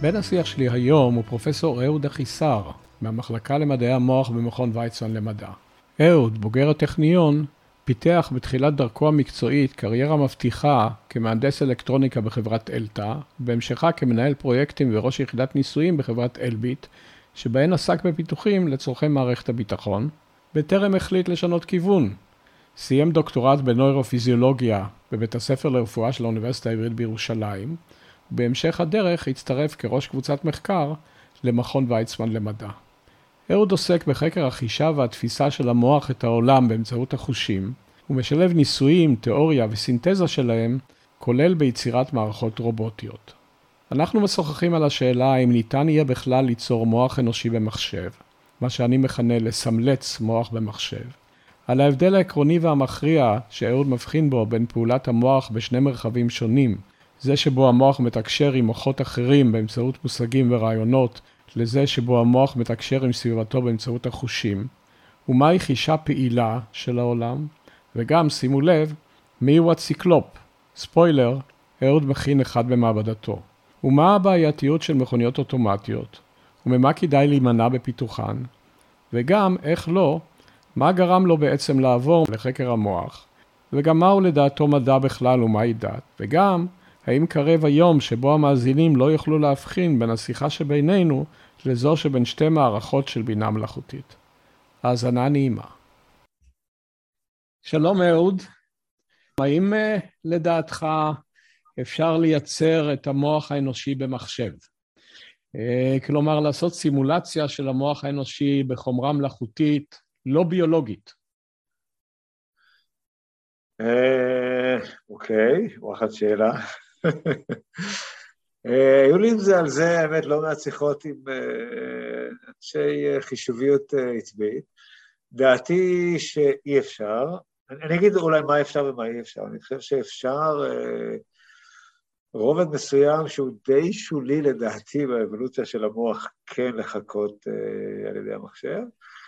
בן השיח שלי היום הוא פרופסור אהוד אחיסר, מהמחלקה למדעי המוח במכון ויצמן למדע. אהוד, בוגר הטכניון, פיתח בתחילת דרכו המקצועית קריירה מבטיחה כמהנדס אלקטרוניקה בחברת אלתא, בהמשכה כמנהל פרויקטים וראש יחידת ניסויים בחברת אלביט, שבהן עסק בפיתוחים לצורכי מערכת הביטחון, בטרם החליט לשנות כיוון. סיים דוקטורט בנוירופיזיולוגיה בבית הספר לרפואה של האוניברסיטה העברית בירושלים, ובהמשך הדרך הצטרף כראש קבוצת מחקר למכון ויצמן למדע. אהוד עוסק בחקר החישה והתפיסה של המוח את העולם באמצעות החושים, ומשלב ניסויים, תיאוריה וסינתזה שלהם, כולל ביצירת מערכות רובוטיות. אנחנו משוחחים על השאלה האם ניתן יהיה בכלל ליצור מוח אנושי במחשב, מה שאני מכנה לסמלץ מוח במחשב, על ההבדל העקרוני והמכריע שאהוד מבחין בו בין פעולת המוח בשני מרחבים שונים, זה שבו המוח מתקשר עם מוחות אחרים באמצעות מושגים ורעיונות, לזה שבו המוח מתקשר עם סביבתו באמצעות החושים, ומהי חישה פעילה של העולם, וגם, שימו לב, מיהו הציקלופ, ספוילר, אהוד מכין אחד במעבדתו. ומה הבעייתיות של מכוניות אוטומטיות, וממה כדאי להימנע בפיתוחן, וגם, איך לא, מה גרם לו בעצם לעבור לחקר המוח, וגם מהו לדעתו מדע בכלל ומהי דת, וגם, האם קרב היום שבו המאזינים לא יוכלו להבחין בין השיחה שבינינו לזו שבין שתי מערכות של בינה מלאכותית. האזנה נעימה. שלום אהוד, האם אה, לדעתך אפשר לייצר את המוח האנושי במחשב? אה, כלומר, לעשות סימולציה של המוח האנושי בחומרה מלאכותית לא ביולוגית. אה, אוקיי, וואחד שאלה. אה, היו לי עם זה על זה, האמת, לא מעט שיחות עם אה, אנשי חישוביות עצבית. דעתי שאי אפשר. אני אגיד אולי מה אפשר ומה אי אפשר. אני חושב שאפשר רובד מסוים שהוא די שולי לדעתי באבולוציה של המוח כן לחכות על ידי המחשב.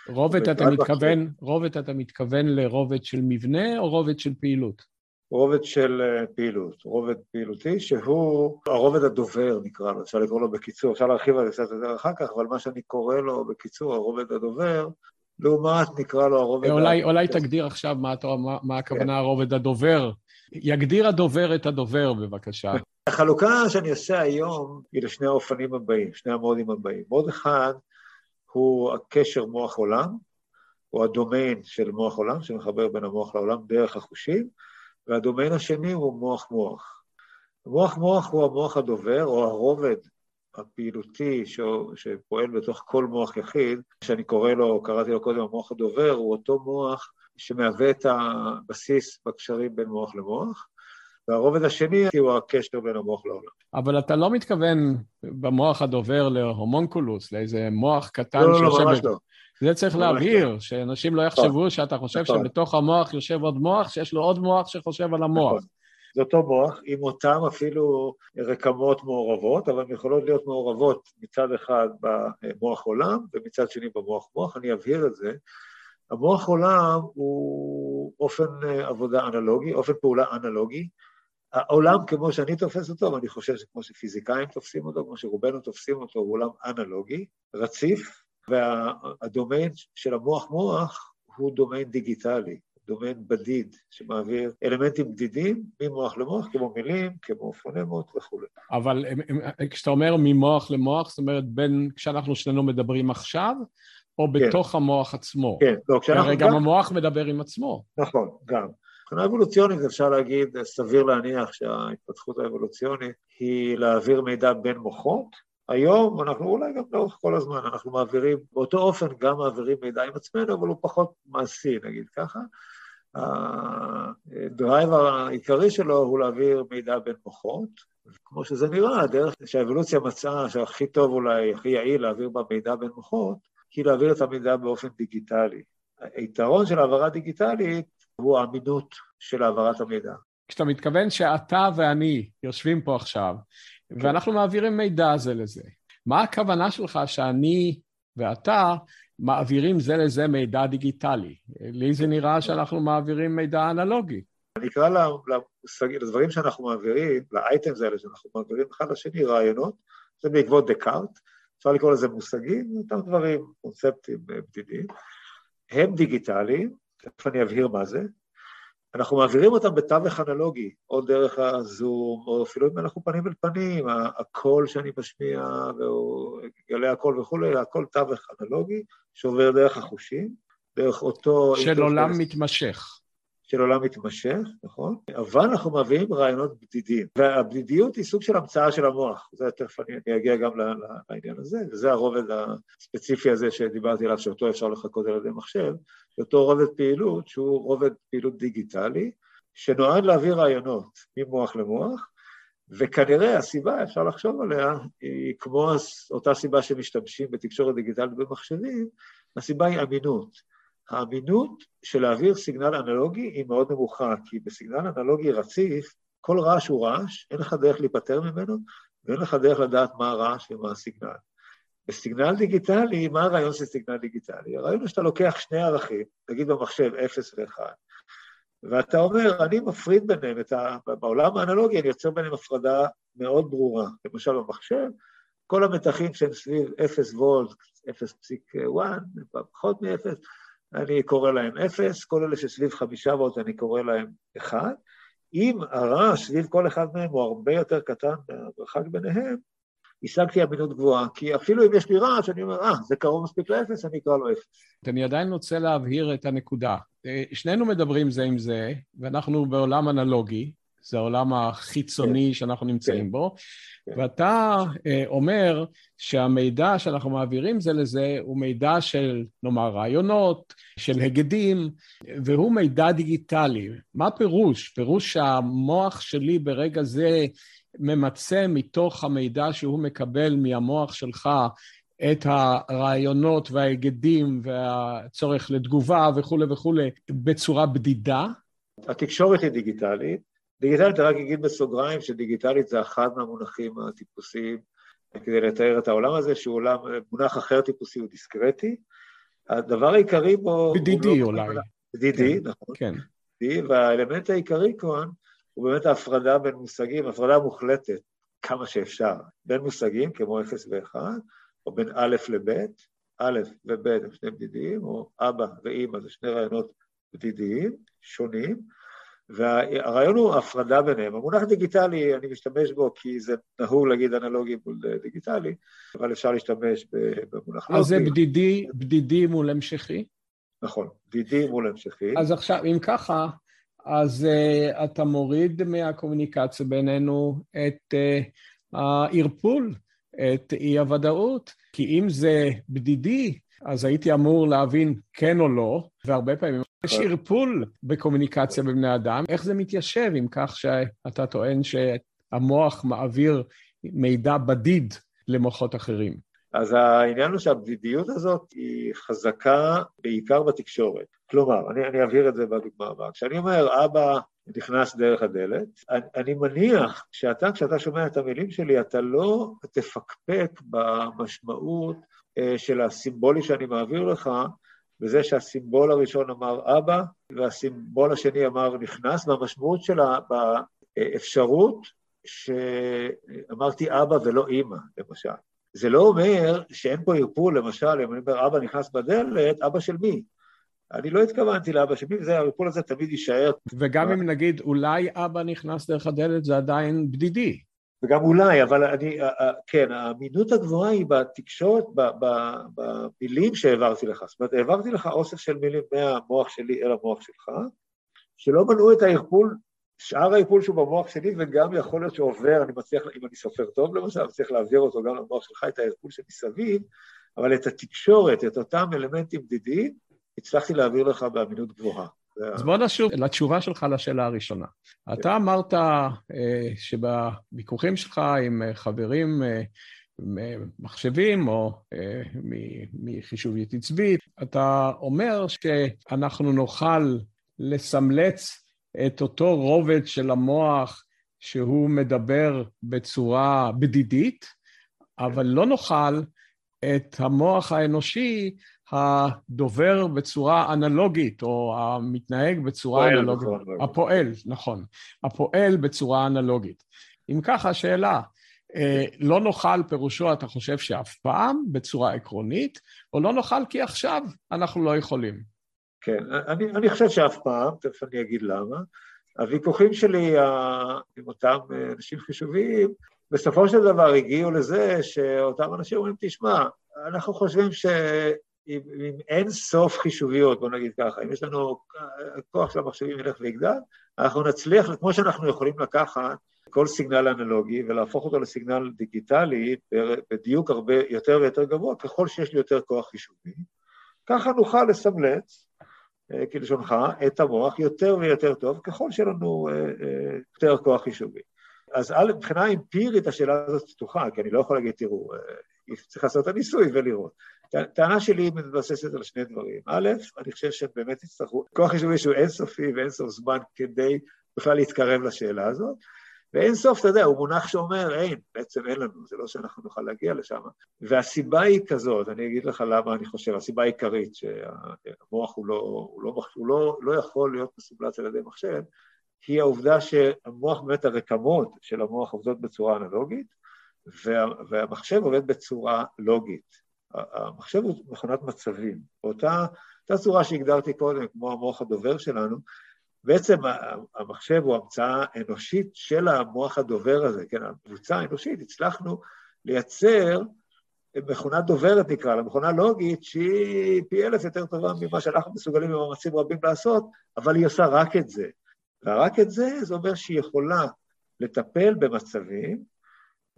רובד אתה מתכוון, רובד אתה מתכוון לרובד של מבנה או רובד של פעילות? רובד של אה, פעילות, רובד פעילותי שהוא הרובד הדובר נקרא לו, אפשר לקרוא לו בקיצור, אפשר להרחיב על זה קצת יותר אחר כך, אבל מה שאני קורא לו בקיצור הרובד הדובר, לעומת נקרא לו הרובד... אולי, אולי תגדיר עכשיו מה, מה, מה הכוונה כן. הרובד הדובר. יגדיר הדובר את הדובר בבקשה. החלוקה שאני עושה היום היא לשני האופנים הבאים, שני המודים הבאים. מוד אחד הוא הקשר מוח עולם, או הדומיין של מוח עולם, שמחבר בין המוח לעולם דרך החושים, והדומיין השני הוא מוח מוח. מוח מוח הוא המוח הדובר, או הרובד הפעילותי ש... שפועל בתוך כל מוח יחיד, שאני קורא לו, קראתי לו קודם המוח הדובר, הוא אותו מוח שמהווה את הבסיס בקשרים בין מוח למוח. והרובד השני הוא הקשר בין המוח לעולם. אבל אתה לא מתכוון במוח הדובר להומונקולוס, לאיזה מוח קטן לא, לא, לא, ממש לא. זה צריך להבהיר, לא. שאנשים לא יחשבו שאתה חושב נכון. שבתוך המוח יושב עוד מוח, שיש לו עוד מוח שחושב על המוח. נכון. זה אותו מוח, עם אותם אפילו רקמות מעורבות, אבל הן יכולות להיות מעורבות מצד אחד במוח עולם ומצד שני במוח מוח, אני אבהיר את זה. המוח עולם הוא אופן עבודה אנלוגי, אופן פעולה אנלוגי, העולם כמו שאני תופס אותו, ואני חושב שכמו שפיזיקאים תופסים אותו, כמו שרובנו תופסים אותו, הוא עולם אנלוגי, רציף, והדומיין של המוח-מוח הוא דומיין דיגיטלי, דומיין בדיד, שמעביר אלמנטים בדידים ממוח למוח, כמו מילים, כמו פונמות וכולי. אבל כשאתה אומר ממוח למוח, זאת אומרת בין כשאנחנו שנינו מדברים עכשיו, או כן. בתוך. המוח עצמו? כן, לא, כשאנחנו... הרי גם... גם המוח מדבר עם עצמו. נכון, גם. מבחינה אבולוציונית אפשר להגיד, סביר להניח שההתפתחות האבולוציונית היא להעביר מידע בין מוחות. היום אנחנו אולי גם לאורך כל הזמן, אנחנו מעבירים, באותו אופן גם מעבירים מידע עם עצמנו, אבל הוא פחות מעשי, נגיד ככה. הדרייב העיקרי שלו הוא להעביר מידע בין מוחות. כמו שזה נראה, הדרך שהאבולוציה מצאה שהכי טוב אולי, הכי יעיל להעביר בה מידע בין מוחות, היא להעביר את המידע באופן דיגיטלי. היתרון של העברה דיגיטלית הוא האמינות של העברת המידע. כשאתה מתכוון שאתה ואני יושבים פה עכשיו. ואנחנו מעבירים מידע זה לזה, מה הכוונה שלך שאני ואתה מעבירים זה לזה מידע דיגיטלי? לי זה נראה שאנחנו מעבירים מידע אנלוגי. אני אקרא לדברים שאנחנו מעבירים, לאייטמס האלה שאנחנו מעבירים אחד לשני, רעיונות, זה בעקבות דקארט, אפשר לקרוא לזה מושגים, אותם דברים, קונספטים בדידים. הם דיגיטליים, תכף אני אבהיר מה זה, אנחנו מעבירים אותם בתווך אנלוגי, או דרך הזום, או אפילו אם אנחנו פנים אל פנים, הקול שאני משמיע, גלי הקול וכולי, הכל תווך אנלוגי, שעובר דרך החושים, דרך אותו... של עולם מתמשך. של עולם מתמשך, נכון? אבל אנחנו מביאים רעיונות בדידים, והבדידיות היא סוג של המצאה של המוח, זה תכף אני, אני אגיע גם לעניין הזה, וזה הרובד הספציפי הזה שדיברתי עליו, שאותו אפשר לחכות על ידי מחשב, אותו רובד פעילות שהוא רובד פעילות דיגיטלי, שנועד להעביר רעיונות ממוח למוח, וכנראה הסיבה, אפשר לחשוב עליה, היא כמו אותה סיבה שמשתמשים בתקשורת דיגיטלית במחשבים, הסיבה היא אמינות. האמינות של להעביר סיגנל אנלוגי היא מאוד נמוכה, כי בסיגנל אנלוגי רציף, כל רעש הוא רעש, אין לך דרך להיפטר ממנו, ואין לך דרך לדעת מה הרעש ומה הסיגנל. בסיגנל דיגיטלי, מה הרעיון של סיגנל דיגיטלי? הרעיון הוא שאתה לוקח שני ערכים, נגיד במחשב 0 ו-1, ואתה אומר, אני מפריד ביניהם, ה... בעולם האנלוגי אני יוצר ביניהם הפרדה מאוד ברורה. למשל במחשב, כל המתחים שהם סביב 0 וולט, 0.1, פחות מ-0, אני קורא להם אפס, כל אלה שסביב חמישה וולט אני קורא להם אחד. אם הרעש סביב כל אחד מהם הוא הרבה יותר קטן מהמרחק ביניהם, השגתי אמינות גבוהה, כי אפילו אם יש לי רעש, אני אומר, אה, זה קרוב מספיק לאפס, אני אקרא לו אפס. אני עדיין רוצה להבהיר את הנקודה. אה, שנינו מדברים זה עם זה, ואנחנו בעולם אנלוגי, זה העולם החיצוני כן. שאנחנו נמצאים כן. בו, כן. ואתה אה, אומר שהמידע שאנחנו מעבירים זה לזה הוא מידע של, נאמר, רעיונות, של היגדים, והוא מידע דיגיטלי. מה פירוש? פירוש שהמוח שלי ברגע זה ממצה מתוך המידע שהוא מקבל מהמוח שלך את הרעיונות וההיגדים והצורך לתגובה וכולי וכולי בצורה בדידה? התקשורת היא דיגיטלית, דיגיטלית, רק אגיד בסוגריים שדיגיטלית זה אחד מהמונחים הטיפוסיים כדי לתאר את העולם הזה, שהוא עולם, מונח אחר טיפוסי הוא דיסקרטי. הדבר העיקרי בו... בדידי לא אולי. בדידי, כן, נכון. כן. והאלמנט העיקרי כאן הוא באמת ההפרדה בין מושגים, הפרדה מוחלטת כמה שאפשר, בין מושגים כמו 0 ו-1, או בין א' לב', א' וב' הם שני בדידיים, או אבא ואימא זה שני רעיונות בדידיים, שונים, והרעיון הוא הפרדה ביניהם. המונח דיגיטלי, אני משתמש בו כי זה נהוג להגיד אנלוגי מול דיגיטלי, אבל אפשר להשתמש במונח לוגי. אז זה בדידי, בדידי מול המשכי? נכון, בדידי מול המשכי. אז עכשיו, אם ככה, אז uh, אתה מוריד מהקומוניקציה בינינו את uh, הערפול, את אי-הוודאות, כי אם זה בדידי, אז הייתי אמור להבין כן או לא, והרבה פעמים יש. ערפול בקומוניקציה בבני אדם. איך זה מתיישב עם כך שאתה טוען שהמוח מעביר מידע בדיד למוחות אחרים? אז העניין הוא שהבדידיות הזאת היא חזקה בעיקר בתקשורת. כלומר, אני, אני אבהיר את זה בדוגמה הבאה. כשאני אומר, אבא נכנס דרך הדלת, אני, אני מניח שאתה, כשאתה שומע את המילים שלי, אתה לא תפקפק במשמעות אה, של הסימבולי שאני מעביר לך, וזה שהסימבול הראשון אמר אבא, והסימבול השני אמר נכנס, והמשמעות שלה באפשרות שאמרתי אבא ולא אימא, למשל. זה לא אומר שאין פה ערפול, למשל, אם אני אומר אבא נכנס בדלת, אבא של מי? אני לא התכוונתי לאבא של מי, וזה, הערפול הזה תמיד יישאר. וגם אם נגיד אולי אבא נכנס דרך הדלת, זה עדיין בדידי. וגם אולי, אבל אני, כן, האמינות הגבוהה היא בתקשורת, במילים שהעברתי לך. זאת אומרת, העברתי לך אוסף של מילים מהמוח שלי אל המוח שלך, שלא מנעו את הערפול, שאר הערפול שהוא במוח שלי, וגם יכול להיות שעובר, אני מצליח, אם אני סופר טוב למשל, אני מצליח להעביר אותו גם למוח שלך, את הערפול שמסביב, אבל את התקשורת, את אותם אלמנטים בדידיים, הצלחתי להעביר לך באמינות גבוהה. אז בוא נשוב לתשובה שלך לשאלה הראשונה. אתה אמרת אה, שבוויכוחים שלך עם אה, חברים אה, מחשבים או מחישוביות עצבית, אתה אומר שאנחנו נוכל לסמלץ את אותו רובד של המוח שהוא מדבר בצורה בדידית, אבל לא נוכל את המוח האנושי הדובר בצורה אנלוגית, או המתנהג בצורה פועל אנלוגית. נכון, הפועל, נכון. הפועל בצורה אנלוגית. אם ככה, השאלה, אה, לא נאכל פירושו, אתה חושב שאף פעם, בצורה עקרונית, או לא נאכל כי עכשיו אנחנו לא יכולים. כן, אני, אני חושב שאף פעם, תכף אני אגיד למה. הוויכוחים שלי עם אותם אנשים חישוביים, בסופו של דבר הגיעו לזה שאותם אנשים אומרים, תשמע, אנחנו חושבים שאם אין סוף חישוביות, בוא נגיד ככה, אם יש לנו כוח של המחשבים ילך ויגדל, אנחנו נצליח, כמו שאנחנו יכולים לקחת כל סיגנל אנלוגי ולהפוך אותו לסיגנל דיגיטלי בדיוק הרבה יותר ויותר גבוה, ככל שיש לי יותר כוח חישובי, ככה נוכל לסמלץ, אה, כלשונך, את המוח יותר ויותר טוב, ככל שיהיה לנו אה, אה, יותר כוח חישובי. אז א', מבחינה אמפירית השאלה הזאת פתוחה, כי אני לא יכול להגיד, תראו, צריך לעשות את הניסוי ולראות. הטענה שלי מתבססת על שני דברים. א', אני חושב שהם באמת יצטרכו, כוח חישובי שהוא אינסופי ואינסוף זמן כדי בכלל להתקרב לשאלה הזאת, ואין סוף, אתה יודע, הוא מונח שאומר, אין, בעצם אין לנו, זה לא שאנחנו נוכל להגיע לשם. והסיבה היא כזאת, אני אגיד לך למה אני חושב, הסיבה העיקרית שהמוח הוא לא, הוא לא, הוא לא, לא יכול להיות מסומלץ על ידי מחשב, היא העובדה שהמוח, באמת הרקמות של המוח עובדות בצורה אנלוגית, וה, והמחשב עובד בצורה לוגית. המחשב הוא מכונת מצבים. באותה צורה שהגדרתי קודם, כמו המוח הדובר שלנו, בעצם המחשב הוא המצאה אנושית של המוח הדובר הזה, כן, הקבוצה האנושית, הצלחנו לייצר מכונה דוברת נקרא לה, מכונה לוגית שהיא פי אלף יותר טובה ממה שאנחנו מסוגלים במאמצים רבים לעשות, אבל היא עושה רק את זה. ורק את זה, זה אומר שהיא יכולה לטפל במצבים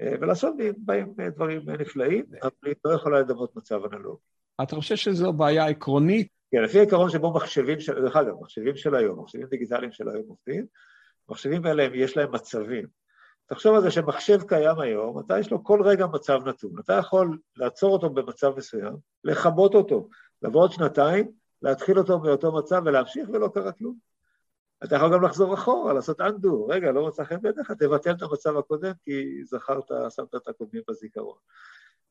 אה, ולעשות בהם דברים נפלאים, אבל היא לא יכולה לדמות מצב אנלוגי. אתה חושב שזו בעיה עקרונית כן, לפי העיקרון שבו מחשבים, של, דרך אגב, מחשבים של היום, מחשבים דיגיטליים של היום עובדים, מחשבים האלה, יש להם מצבים. תחשוב על זה שמחשב קיים היום, אתה יש לו כל רגע מצב נתון. אתה יכול לעצור אותו במצב מסוים, לכבות אותו, לבוא עוד שנתיים, להתחיל אותו מאותו מצב ולהמשיך ולא קרה כלום. אתה יכול גם לחזור אחורה, לעשות undo, רגע, לא מצא חן בעיניך, תבטל את המצב הקודם, כי זכרת, שמת את הקודמים בזיכרון.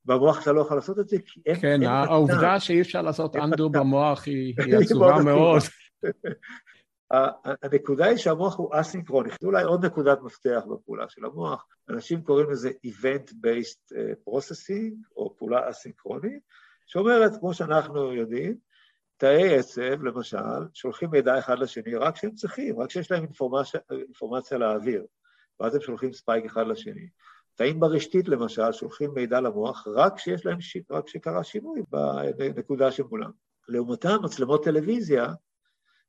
במוח אתה לא יכול לעשות את זה, כי אין... כן, העובדה שאי אפשר לעשות אנדו במוח היא עצובה מאוד. הנקודה היא שהמוח הוא אסינכרוני. אולי עוד נקודת מפתח בפעולה של המוח, אנשים קוראים לזה Event-Based אה, Processing, או פעולה אסינכרונית, שאומרת, כמו שאנחנו יודעים, תאי עצב, למשל, שולחים מידע אחד לשני רק כשהם צריכים, רק כשיש להם אינפורמציה, אינפורמציה להעביר, ואז הם שולחים spike אחד לשני. תאים ברשתית למשל שולחים מידע למוח רק כשיש להם, ש... רק כשקרה שינוי בנקודה שמולם. לעומתם מצלמות טלוויזיה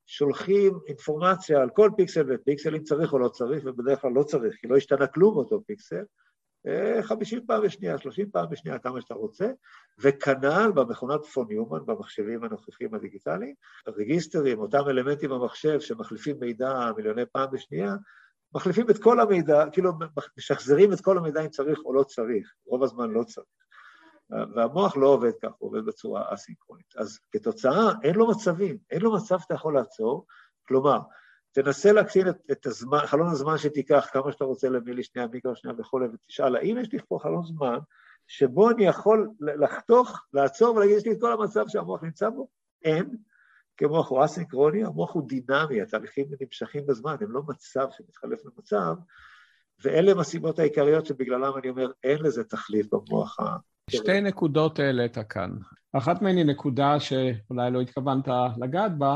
שולחים אינפורמציה על כל פיקסל ופיקסל אם צריך או לא צריך, ובדרך כלל לא צריך, כי לא השתנה כלום באותו פיקסל, 50 אה, פעם בשנייה, 30 פעם בשנייה, כמה שאתה רוצה, וכנ"ל במכונת פון ניומן, במחשבים הנוכחיים הדיגיטליים, רגיסטרים, אותם אלמנטים במחשב שמחליפים מידע מיליוני פעם בשנייה, מחליפים את כל המידע, כאילו משחזרים את כל המידע אם צריך או לא צריך, רוב הזמן לא צריך. והמוח לא עובד כך, הוא עובד בצורה אסינכרונית. אז כתוצאה, אין לו מצבים, אין לו מצב שאתה יכול לעצור, כלומר, תנסה להקטין את, את הזמן, חלון הזמן שתיקח, כמה שאתה רוצה למילי שנייה, מיקרו שנייה וכולי, ותשאל, האם יש לי פה חלון זמן שבו אני יכול לחתוך, לעצור ולהגיד, יש לי את כל המצב שהמוח נמצא בו? אין. כי המוח הוא אסינכרוני, המוח הוא דינמי, התהליכים נמשכים בזמן, הם לא מצב שמתחלף למצב, ואלה הם הסיבות העיקריות שבגללם אני אומר, אין לזה תחליף במוח ה... שתי נקודות העלית כאן. אחת מהן היא נקודה שאולי לא התכוונת לגעת בה,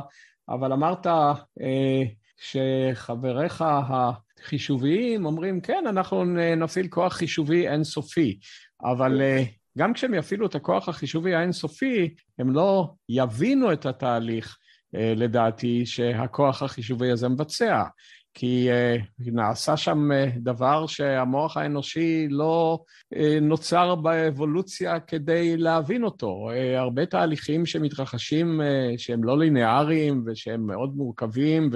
אבל אמרת אה, שחבריך החישוביים אומרים, כן, אנחנו נפעיל כוח חישובי אינסופי, אבל אה, גם כשהם יפעילו את הכוח החישובי האינסופי, הם לא יבינו את התהליך, אה, לדעתי, שהכוח החישובי הזה מבצע. כי uh, נעשה שם uh, דבר שהמוח האנושי לא נוצר באבולוציה כדי להבין אותו. הרבה תהליכים שמתרחשים, שהם לא ליניאריים ושהם מאוד מורכבים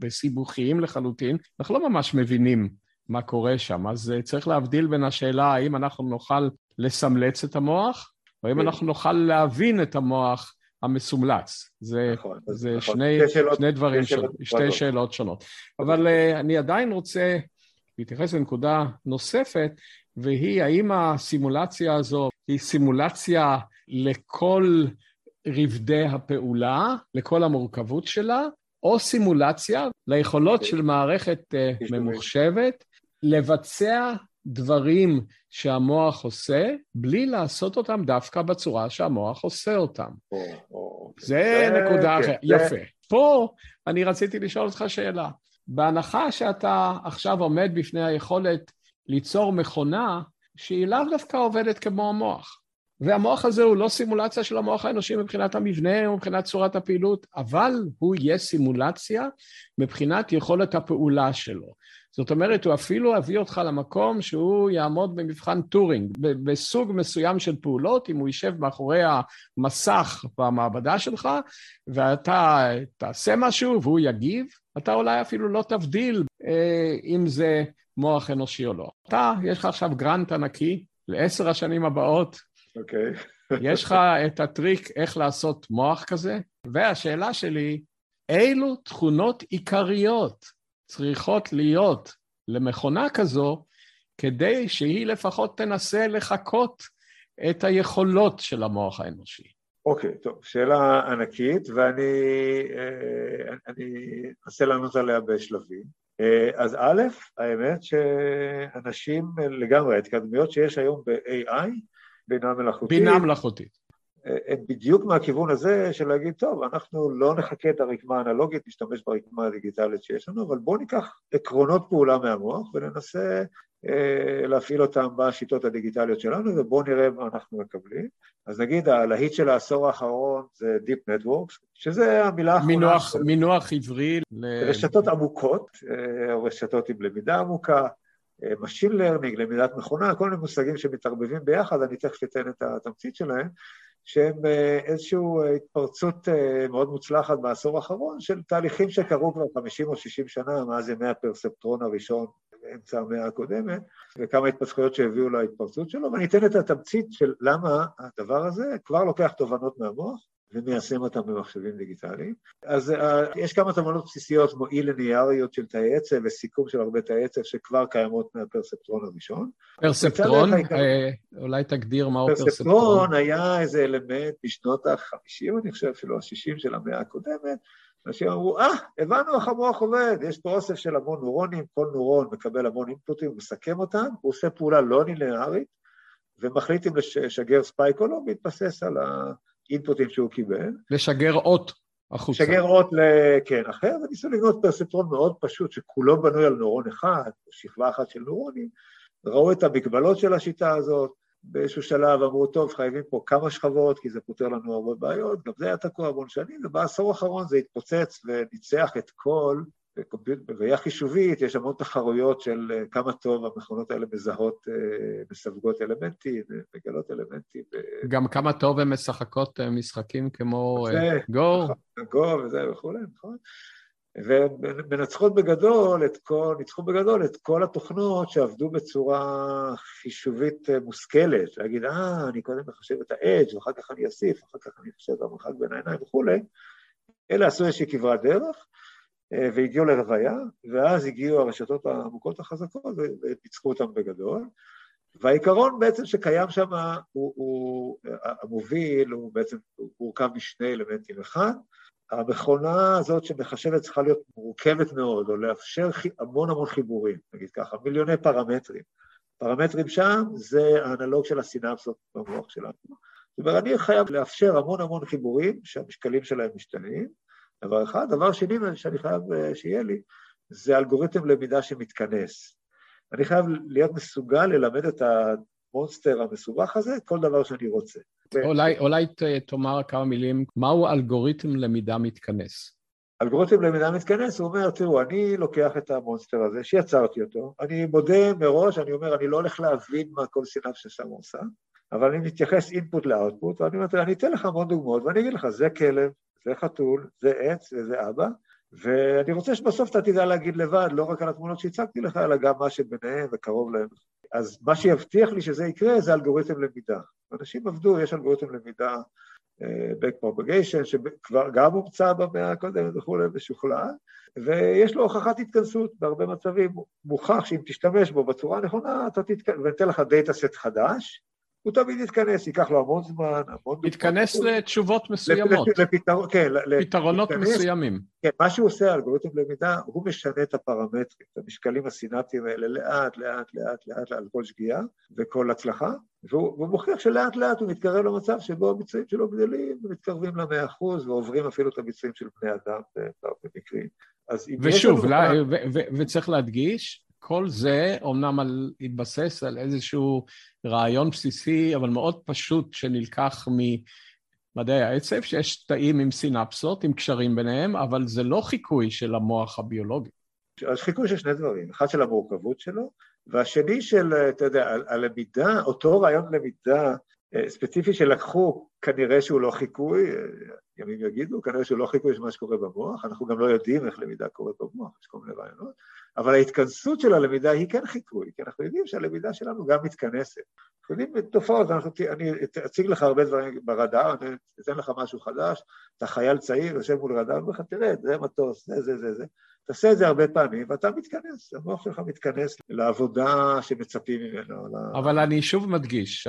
וסיבוכיים לחלוטין, אנחנו לא ממש מבינים מה קורה שם. אז צריך להבדיל בין השאלה האם אנחנו נוכל לסמלץ את המוח, או אם כן. אנחנו נוכל להבין את המוח המסומלץ. זה, נכון, זה נכון. שני, שאלות, שני דברים, שתי שאלות, שתי שאלות שונות. אבל uh, אני עדיין רוצה להתייחס לנקודה נוספת, והיא האם הסימולציה הזו היא סימולציה לכל רבדי הפעולה, לכל המורכבות שלה, או סימולציה ליכולות של מערכת uh, ממוחשבת לבצע דברים שהמוח עושה, בלי לעשות אותם דווקא בצורה שהמוח עושה אותם. או, או, זה נקודה כן, אחרת. יפה. פה אני רציתי לשאול אותך שאלה. בהנחה שאתה עכשיו עומד בפני היכולת ליצור מכונה שהיא לאו דווקא עובדת כמו המוח, והמוח הזה הוא לא סימולציה של המוח האנושי מבחינת המבנה ומבחינת צורת הפעילות, אבל הוא יהיה סימולציה מבחינת יכולת הפעולה שלו. זאת אומרת, הוא אפילו יביא אותך למקום שהוא יעמוד במבחן טורינג, בסוג מסוים של פעולות, אם הוא יישב מאחורי המסך במעבדה שלך, ואתה תעשה משהו והוא יגיב, אתה אולי אפילו לא תבדיל אה, אם זה מוח אנושי או לא. אתה, יש לך עכשיו grant ענקי לעשר השנים הבאות, אוקיי. Okay. יש לך את הטריק איך לעשות מוח כזה? והשאלה שלי, אילו תכונות עיקריות צריכות להיות למכונה כזו כדי שהיא לפחות תנסה לחקות את היכולות של המוח האנושי? אוקיי, okay, טוב, שאלה ענקית, ואני אה, אנסה לענות עליה בשלבים. אה, אז א', האמת שאנשים לגמרי, ההתקדמויות שיש היום ב-AI, בינה מלאכותית. בינה מלאכותית. הם בדיוק מהכיוון הזה של להגיד, טוב, אנחנו לא נחכה את הרקמה האנלוגית, נשתמש ברקמה הדיגיטלית שיש לנו, אבל בואו ניקח עקרונות פעולה מהמוח וננסה אה, להפעיל אותם בשיטות הדיגיטליות שלנו, ובואו נראה מה אנחנו מקבלים. אז נגיד, הלהיט של העשור האחרון זה Deep Networks, שזה המילה האחרונה... מינוח, של... מינוח עברי. ל... רשתות עמוקות, אה, רשתות עם למידה עמוקה, אה, Machine Learning, למידת מכונה, כל מיני מושגים שמתערבבים ביחד, אני תכף אתן את התמצית שלהם, שהם אה, איזושהי אה, התפרצות מאוד מוצלחת בעשור האחרון של תהליכים שקרו כבר 50 או 60 שנה, מאז ימי הפרספטרון הראשון באמצע המאה הקודמת, וכמה התפתחויות שהביאו להתפרצות שלו, ואני אתן את התמצית של למה הדבר הזה כבר לוקח תובנות מהמוח, ומיישם אותם במחשבים דיגיטליים. אז uh, יש כמה תובנות בסיסיות כמו אי ליניאריות של תאי עצב וסיכום של הרבה תאי עצב שכבר קיימות מהפרספטרון הראשון. פרספטרון? אה, אולי תגדיר מהו פרספטרון. פרספטרון היה איזה אלמנט בשנות ה-50, אני חושב, אפילו ה-60 של המאה הקודמת. אנשים אמרו, אה, ah, הבנו איך המוח עובד, יש פה אוסף של המון נוירונים, כל נוירון מקבל המון אינפוטים, מסכם אותם, הוא עושה פעולה לא ליניארית, ומחליט אם לשגר spike או לא, בהתבסס על ה... אינפוטים שהוא קיבל. לשגר אות החוצה. לשגר אות ל... כן, אחר, וניסו לבנות פרספטרון מאוד פשוט, שכולו בנוי על נוירון אחד, שכבה אחת של נוירונים, ראו את המגבלות של השיטה הזאת, באיזשהו שלב אמרו, טוב, חייבים פה כמה שכבות, כי זה פותר לנו הרבה בעיות, גם זה היה תקוע המון שנים, ובעשור האחרון זה התפוצץ וניצח את כל בראייה חישובית יש המון תחרויות של אה, כמה טוב המכונות האלה מזהות, אה, מסווגות אלמנטים, מגלות אלמנטים. גם כמה טוב הן משחקות אה, משחקים כמו גו. גו וזה וכולי, נכון. ומנצחות בגדול את כל, ניצחו בגדול את כל התוכנות שעבדו בצורה חישובית מושכלת, להגיד, אה, אני קודם מחשב את ה-edge, ואחר כך אני אוסיף, אחר כך אני חושב במרחק בין העיניים וכולי. אלה עשו איזושהי כברת דרך, אה, והגיעו לרוויה, ואז הגיעו הרשתות העמוקות החזקות וניצחו אותם בגדול. והעיקרון בעצם שקיים שם, הוא, הוא, המוביל, הוא בעצם מורכב משני אלמנטים. אחד, המכונה הזאת שמחשבת צריכה להיות מורכבת מאוד, או לאפשר המון המון חיבורים, נגיד ככה, מיליוני פרמטרים. פרמטרים שם זה האנלוג של הסינפסות במוח שלנו. זאת אומרת, אני חייב לאפשר המון המון חיבורים שהמשקלים שלהם משתנים, דבר אחד. דבר שני שאני חייב אה, שיהיה לי, זה אלגוריתם למידה שמתכנס. אני חייב להיות מסוגל ללמד את המונסטר המסובך הזה כל דבר שאני רוצה. אולי, אולי תאמר כמה מילים, מהו אלגוריתם למידה מתכנס? אלגוריתם למידה מתכנס, הוא אומר, תראו, אני לוקח את המונסטר הזה, שיצרתי אותו, אני מודה מראש, אני אומר, אני לא הולך להבין מה כל סינפס ששם עושה, אבל אני מתייחס אינפוט לאוטפוט, ואני אומר, אני אתן לך המון דוגמאות, ואני אגיד לך, זה כלב, זה חתול, זה עץ וזה אבא, ואני רוצה שבסוף אתה תדע להגיד לבד, לא רק על התמונות שהצגתי לך, אלא גם מה שביניהם וקרוב להם. אז מה שיבטיח לי שזה יקרה זה אלגוריתם למידה. אנשים עבדו, יש אלגוריתם למידה uh, back propagation, שכבר גם הומצא במאה הקודמת וכולי, ושוכלל, ויש לו הוכחת התכנסות בהרבה מצבים, מוכח שאם תשתמש בו בצורה הנכונה, אתה תתכנס, ואני אתן לך דאטה סט חדש, הוא תמיד יתכנס, ייקח לו המון זמן, המון... יתכנס לתשובות מסוימות. לפתרון, כן. פתרונות מסוימים. כן, מה שהוא עושה, אלגוריתם למידה, הוא משנה את הפרמטרים, את המשקלים הסינטיים האלה לאט, לאט, לאט, לאט, על כל שגיאה וכל הצלחה, והוא מוכיח שלאט לאט הוא מתקרב למצב שבו הביצועים שלו גדלים ומתקרבים למאה אחוז ועוברים אפילו את הביצועים של בני אדם במקרים. ושוב, וצריך להדגיש, כל זה אומנם על, התבסס על איזשהו רעיון בסיסי, אבל מאוד פשוט, שנלקח ממדעי העצב, שיש תאים עם סינפסות, עם קשרים ביניהם, אבל זה לא חיקוי של המוח הביולוגי. אז חיקוי של שני דברים, אחד של המורכבות שלו, והשני של, אתה יודע, הלמידה, אותו רעיון למידה אה, ספציפי שלקחו, כנראה שהוא לא חיקוי, אה, ימים יגידו, כנראה שהוא לא חיקוי של מה שקורה במוח, אנחנו גם לא יודעים איך למידה קורית במוח, יש כל מיני רעיונות, אבל ההתכנסות של הלמידה היא כן חיקוי, כי אנחנו יודעים שהלמידה שלנו גם מתכנסת. אנחנו יודעים תופעות, אנחנו, אני אציג לך הרבה דברים ברדאר, אני אתן לך משהו חדש, אתה חייל צעיר, יושב מול רדאר, ואומר לך, תראה, זה מטוס, זה, זה, זה, זה. תעשה את זה הרבה פעמים, ואתה מתכנס, המוח שלך מתכנס לעבודה שמצפים ממנו. אבל אני שוב מדגיש,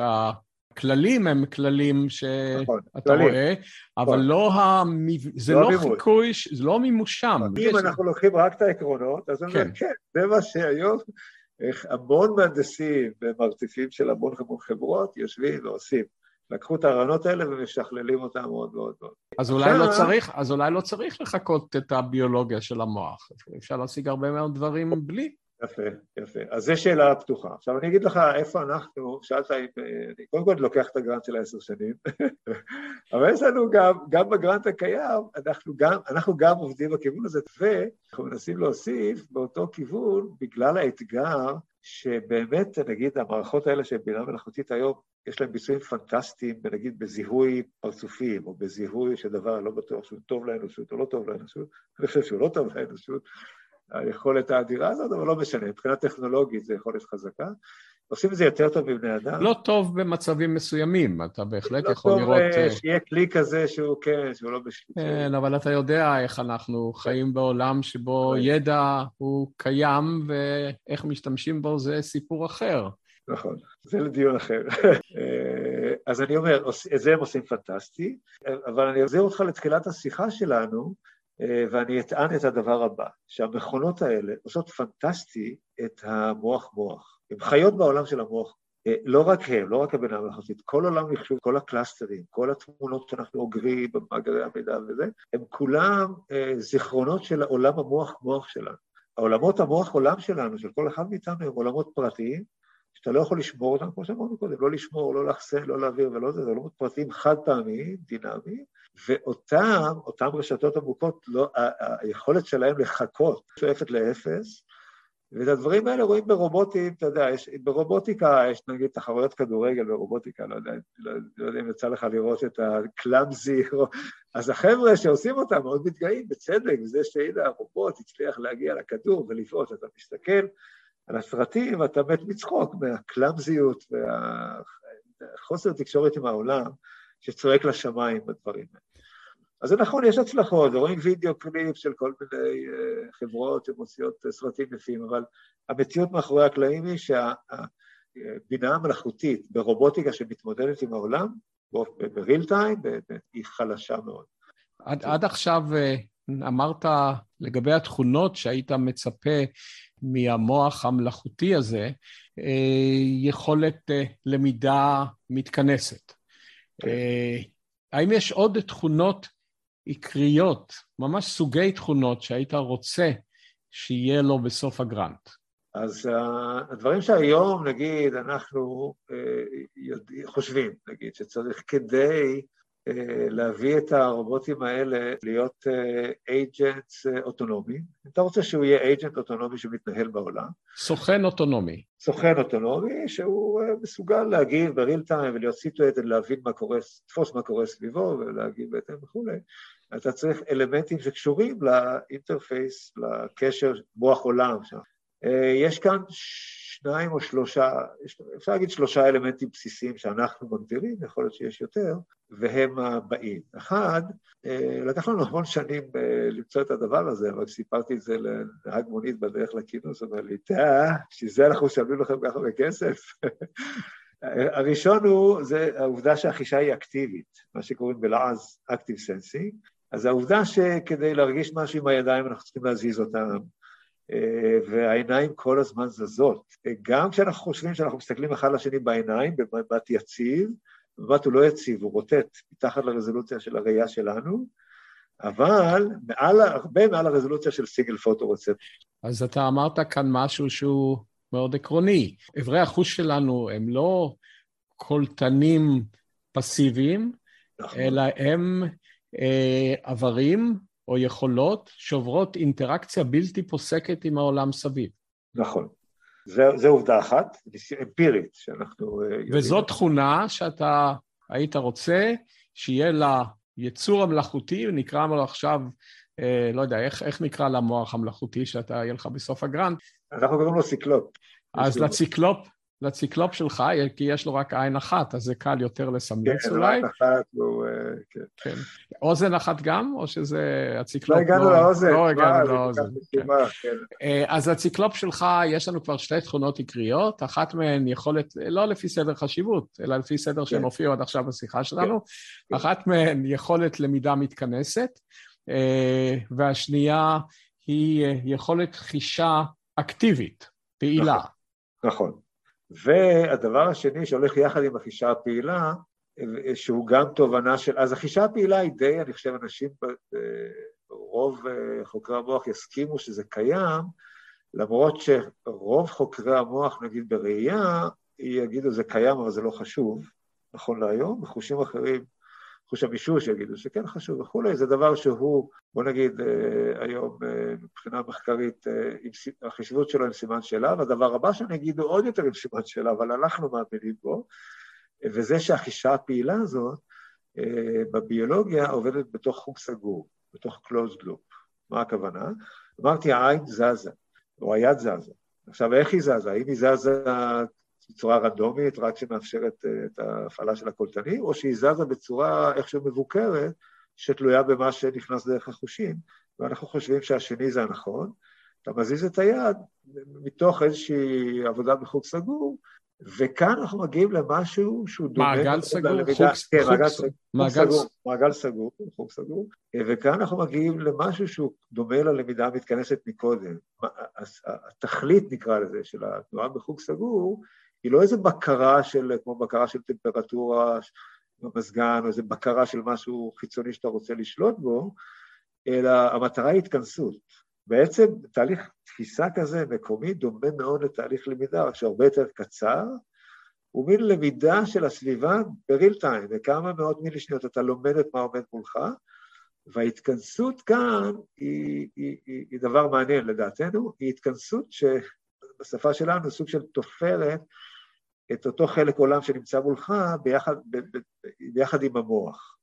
הכללים הם כללים שאתה נכון, רואה, אבל נכון. לא המב... זה לא, לא חיקוי, זה לא מימושם. אם אנחנו לוקחים רק את העקרונות, אז אני אומר, כן, כן זה מה שהיום המון מהנדסים ומרציפים של המון חברות יושבים ועושים. לקחו את הרעיונות האלה ומשכללים אותם מאוד מאוד מאוד. אז אולי, לא צריך, אז אולי לא צריך לחכות את הביולוגיה של המוח, אפשר להשיג הרבה מאוד דברים בלי. יפה, יפה. אז זו שאלה פתוחה. עכשיו אני אגיד לך איפה אנחנו, שאלת אם, אני קודם כל לוקח את הגרנט של העשר שנים, אבל יש לנו גם, גם בגרנט הקיים, אנחנו גם, אנחנו גם עובדים בכיוון הזה, ואנחנו מנסים להוסיף באותו כיוון, בגלל האתגר שבאמת, נגיד, המערכות האלה של בינה מלאכותית היום, יש להן ביצועים פנטסטיים, נגיד בזיהוי פרצופים, או בזיהוי של דבר לא בטוח שהוא טוב לאנושות או לא טוב לאנושות, אני חושב שהוא לא טוב לאנושות, היכולת האדירה הזאת, אבל לא משנה, מבחינה טכנולוגית זו יכולת חזקה. עושים את זה יותר טוב מבני אדם. לא טוב במצבים מסוימים, אתה בהחלט לא יכול לראות... לא טוב שיהיה כלי כזה שהוא כן, שהוא לא בשליטה. כן, אבל אתה יודע איך אנחנו חיים בעולם שבו כן. ידע הוא קיים ואיך משתמשים בו זה סיפור אחר. נכון, זה לדיון אחר. אז אני אומר, את זה הם עושים פנטסטי, אבל אני אחזיר אותך לתחילת השיחה שלנו, אה, ואני אטען את הדבר הבא, שהמכונות האלה עושות פנטסטי את המוח-מוח. הן חיות בעולם של המוח. אה, לא רק הם, לא רק הבינה המלאכותית, כל עולם מחשוב, כל הקלאסטרים, כל התמונות שאנחנו אוגרים במאגרי המידע וזה, הם כולם אה, זיכרונות של עולם המוח-מוח שלנו. העולמות המוח-עולם שלנו, של כל אחד מאיתנו, הם עולמות פרטיים, שאתה לא יכול לשמור אותם, כמו שאמרנו קודם, לא לשמור, לא לאחסן, לא להעביר ולא זה, זה עולמות פרטיים חד פעמיים, דינמיים, ואותם, אותן רשתות עמוקות, לא, היכולת שלהם לחכות שואפת לאפס, ואת הדברים האלה רואים ברובוטים, אתה יודע, יש, ברובוטיקה יש נגיד תחרויות כדורגל ברובוטיקה, לא יודע, לא, לא יודע אם יצא לך לראות את הקלאמזי, אז החבר'ה שעושים אותם מאוד מתגאים, בצדק, וזה שהנה הרובוט הצליח להגיע לכדור ולבעוט, אתה מסתכל על הסרטים ואתה מת מצחוק מהקלאמזיות והחוסר תקשורת עם העולם שצועק לשמיים בדברים האלה. אז זה נכון, יש הצלחות, רואים וידאו קליפ של כל מיני uh, חברות שמוציאות סרטים יפים, אבל המציאות מאחורי הקלעים היא שהבינה המלאכותית ברובוטיקה שמתמודדת עם העולם, בריל טיים, היא חלשה מאוד. עד, עד עכשיו אה, אמרת לגבי התכונות שהיית מצפה מהמוח המלאכותי הזה, אה, יכולת למידה מתכנסת. כן. האם יש עוד תכונות עקריות, ממש סוגי תכונות שהיית רוצה שיהיה לו בסוף הגרנט? אז הדברים שהיום, נגיד, אנחנו חושבים, נגיד, שצריך כדי אה, להביא את הרובוטים האלה להיות אייג'נטס אה, אוטונומיים. אתה רוצה שהוא יהיה אייג'נט אוטונומי שמתנהל בעולם. סוכן אוטונומי. סוכן אוטונומי שהוא אה, מסוגל להגיב בריל טיים ולהיות סיטואטד, להבין מה קורה, לתפוס מה קורה סביבו ולהגיב בהתאם וכולי. אתה צריך אלמנטים שקשורים לאינטרפייס, לקשר מוח עולם שם. יש כאן שניים או שלושה, אפשר להגיד שלושה אלמנטים בסיסיים שאנחנו מגדירים, יכול להיות שיש יותר, והם הבאים. אחד, אה, לקח לנו המון שנים אה, למצוא את הדבר הזה, אבל סיפרתי את זה לנהג מונית בדרך לכינוס, אומר לי, תאה, בשביל זה אנחנו משלמים לכם ככה בכסף. הראשון הוא, זה העובדה שהחישה היא אקטיבית, מה שקוראים בלעז Active Sensing, אז העובדה שכדי להרגיש משהו עם הידיים אנחנו צריכים להזיז אותם, והעיניים כל הזמן זזות. גם כשאנחנו חושבים שאנחנו מסתכלים אחד לשני בעיניים, במבט יציב, במבט הוא לא יציב, הוא רוטט מתחת לרזולוציה של הראייה שלנו, אבל מעל, הרבה מעל הרזולוציה של סיגל פוטו-רצפט. אז אתה אמרת כאן משהו שהוא מאוד עקרוני. אברי החוש שלנו הם לא קולטנים פסיביים, נכון. אלא הם אה, עברים או יכולות שוברות אינטראקציה בלתי פוסקת עם העולם סביב. נכון. זו עובדה אחת, אמפירית, שאנחנו אה, יודעים. וזו תכונה שאתה היית רוצה שיהיה לה יצור המלאכותי, נקרא לו עכשיו, אה, לא יודע, איך, איך נקרא למוח המלאכותי שאתה, יהיה לך בסוף ה grant? אנחנו קוראים לו ציקלופ. אז לציקלופ, לציקלופ שלך, כי יש לו רק עין אחת, אז זה קל יותר לסמלץ כן, אולי. כן, עין אחת. אה, כן. כן. אוזן אחת גם, או שזה הציקלופ? לא הגענו לאוזן. לא הגענו לאוזן. כן. כן. אה, אז הציקלופ שלך, יש לנו כבר שתי תכונות עיקריות, אחת מהן יכולת, לא לפי סדר חשיבות, אלא לפי סדר שהם הופיעו עד עכשיו בשיחה שלנו, אחת מהן יכולת למידה מתכנסת, אה, והשנייה היא יכולת חישה אקטיבית, פעילה. נכון. נכון. והדבר השני שהולך יחד עם החישה הפעילה, שהוא גם תובנה של... אז החישה הפעילה היא די, אני חושב, אנשים, רוב אה, חוקרי המוח יסכימו שזה קיים, למרות שרוב חוקרי המוח, נגיד בראייה, יגידו זה קיים אבל זה לא חשוב, נכון להיום, בחושים אחרים חוש המישוש יגידו שכן חשוב וכולי, זה דבר שהוא, בוא נגיד אה, היום אה, מבחינה מחקרית, אה, החשיבות שלו עם סימן שאלה, והדבר הבא שאני אגיד הוא עוד יותר עם סימן שאלה, אבל אנחנו מאמינים בו, וזה שהחישה הפעילה הזאת בביולוגיה עובדת בתוך חוג סגור, בתוך closed loop. מה הכוונה? אמרתי, העין זזה, או היד זזה. עכשיו, איך היא זזה? האם היא זזה בצורה רנדומית, רק שמאפשרת אה, את ההפעלה של הקולטנים, או שהיא זזה בצורה איכשהו מבוקרת, שתלויה במה שנכנס דרך החושים, ואנחנו חושבים שהשני זה הנכון. אתה מזיז את היד מתוך איזושהי עבודה בחוג סגור, וכאן אנחנו מגיעים למשהו שהוא דומה... מעגל סגור, חוג, כן, חוג, מעגל, חוג, מעגל, סגור, מעגל סגור, חוג סגור, וכאן אנחנו מגיעים למשהו שהוא דומה ללמידה המתכנסת מקודם. התכלית, נקרא לזה, של התנועה בחוג סגור, היא לא איזה בקרה של, כמו בקרה של טמפרטורה במזגן, או איזה בקרה של משהו חיצוני שאתה רוצה לשלוט בו, אלא המטרה היא התכנסות. בעצם תהליך תפיסה כזה מקומי דומה מאוד לתהליך למידה, רק שהרבה יותר קצר, הוא מין למידה של הסביבה בריל טיים, בכמה מאות מילי שניות אתה לומד את מה עומד מולך, וההתכנסות כאן היא, היא, היא, היא דבר מעניין לדעתנו, היא התכנסות שבשפה שלנו סוג של תופרת את אותו חלק עולם שנמצא מולך ביחד, ב, ב, ביחד עם המוח.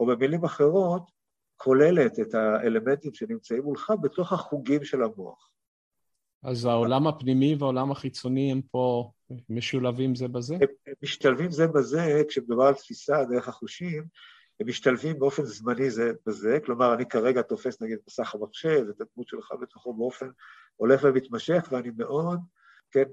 או במילים אחרות, כוללת את האלמנטים שנמצאים מולך בתוך החוגים של המוח. אז העולם הפנימי והעולם החיצוני הם פה משולבים זה בזה? הם, הם משתלבים זה בזה, כשמדובר על תפיסה דרך החושים, הם משתלבים באופן זמני זה בזה, כלומר, אני כרגע תופס נגיד מסך המחשב, את הדמות שלך בתוכו באופן הולך ומתמשך, ואני מאוד כן,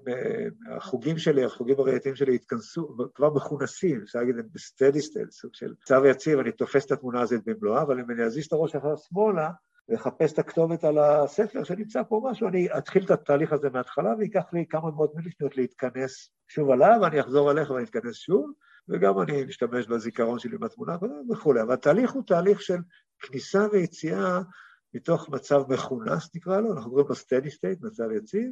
החוגים שלי, החוגים הראייתיים שלי התכנסו, כבר מכונסים, אפשר להגיד, הם בסטדי סטייל, סוג של צו יציב, אני תופס את התמונה הזאת במלואה, אבל אם אני אזיז את הראש אחר שמאלה, לחפש את הכתובת על הספר שנמצא פה משהו, אני אתחיל את התהליך הזה מההתחלה, וייקח לי כמה מאות מילי שניות להתכנס שוב עליו, אני אחזור אליך ואני אתכנס שוב, וגם אני משתמש בזיכרון שלי מהתמונה וכולי. אבל התהליך הוא תהליך של כניסה ויציאה מתוך מצב מכונס, נקרא לו, אנחנו קוראים לו steady state, מצב יציב,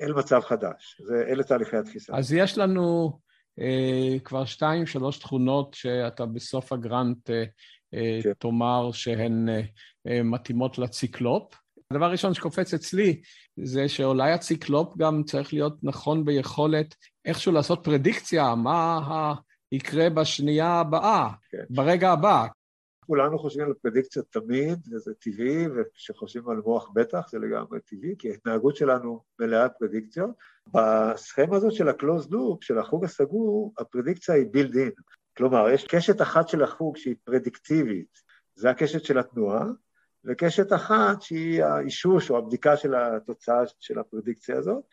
אל מצב חדש. זה, אלה תהליכי התפיסה. אז יש לנו אה, כבר שתיים, שלוש תכונות שאתה בסוף הגרנט אה, אה, כן. תאמר שהן אה, אה, מתאימות לציקלופ. הדבר הראשון שקופץ אצלי זה שאולי הציקלופ גם צריך להיות נכון ביכולת איכשהו לעשות פרדיקציה, מה יקרה בשנייה הבאה, כן. ברגע הבא. כולנו חושבים על פרדיקציה תמיד, וזה טבעי, וכשחושבים על מוח בטח זה לגמרי טבעי, כי ההתנהגות שלנו מלאה פרדיקציות. בסכמה הזאת של ה-closed loop, של החוג הסגור, הפרדיקציה היא build in. כלומר, יש קשת אחת של החוג שהיא פרדיקטיבית, זה הקשת של התנועה, וקשת אחת שהיא האישוש או הבדיקה של התוצאה של הפרדיקציה הזאת,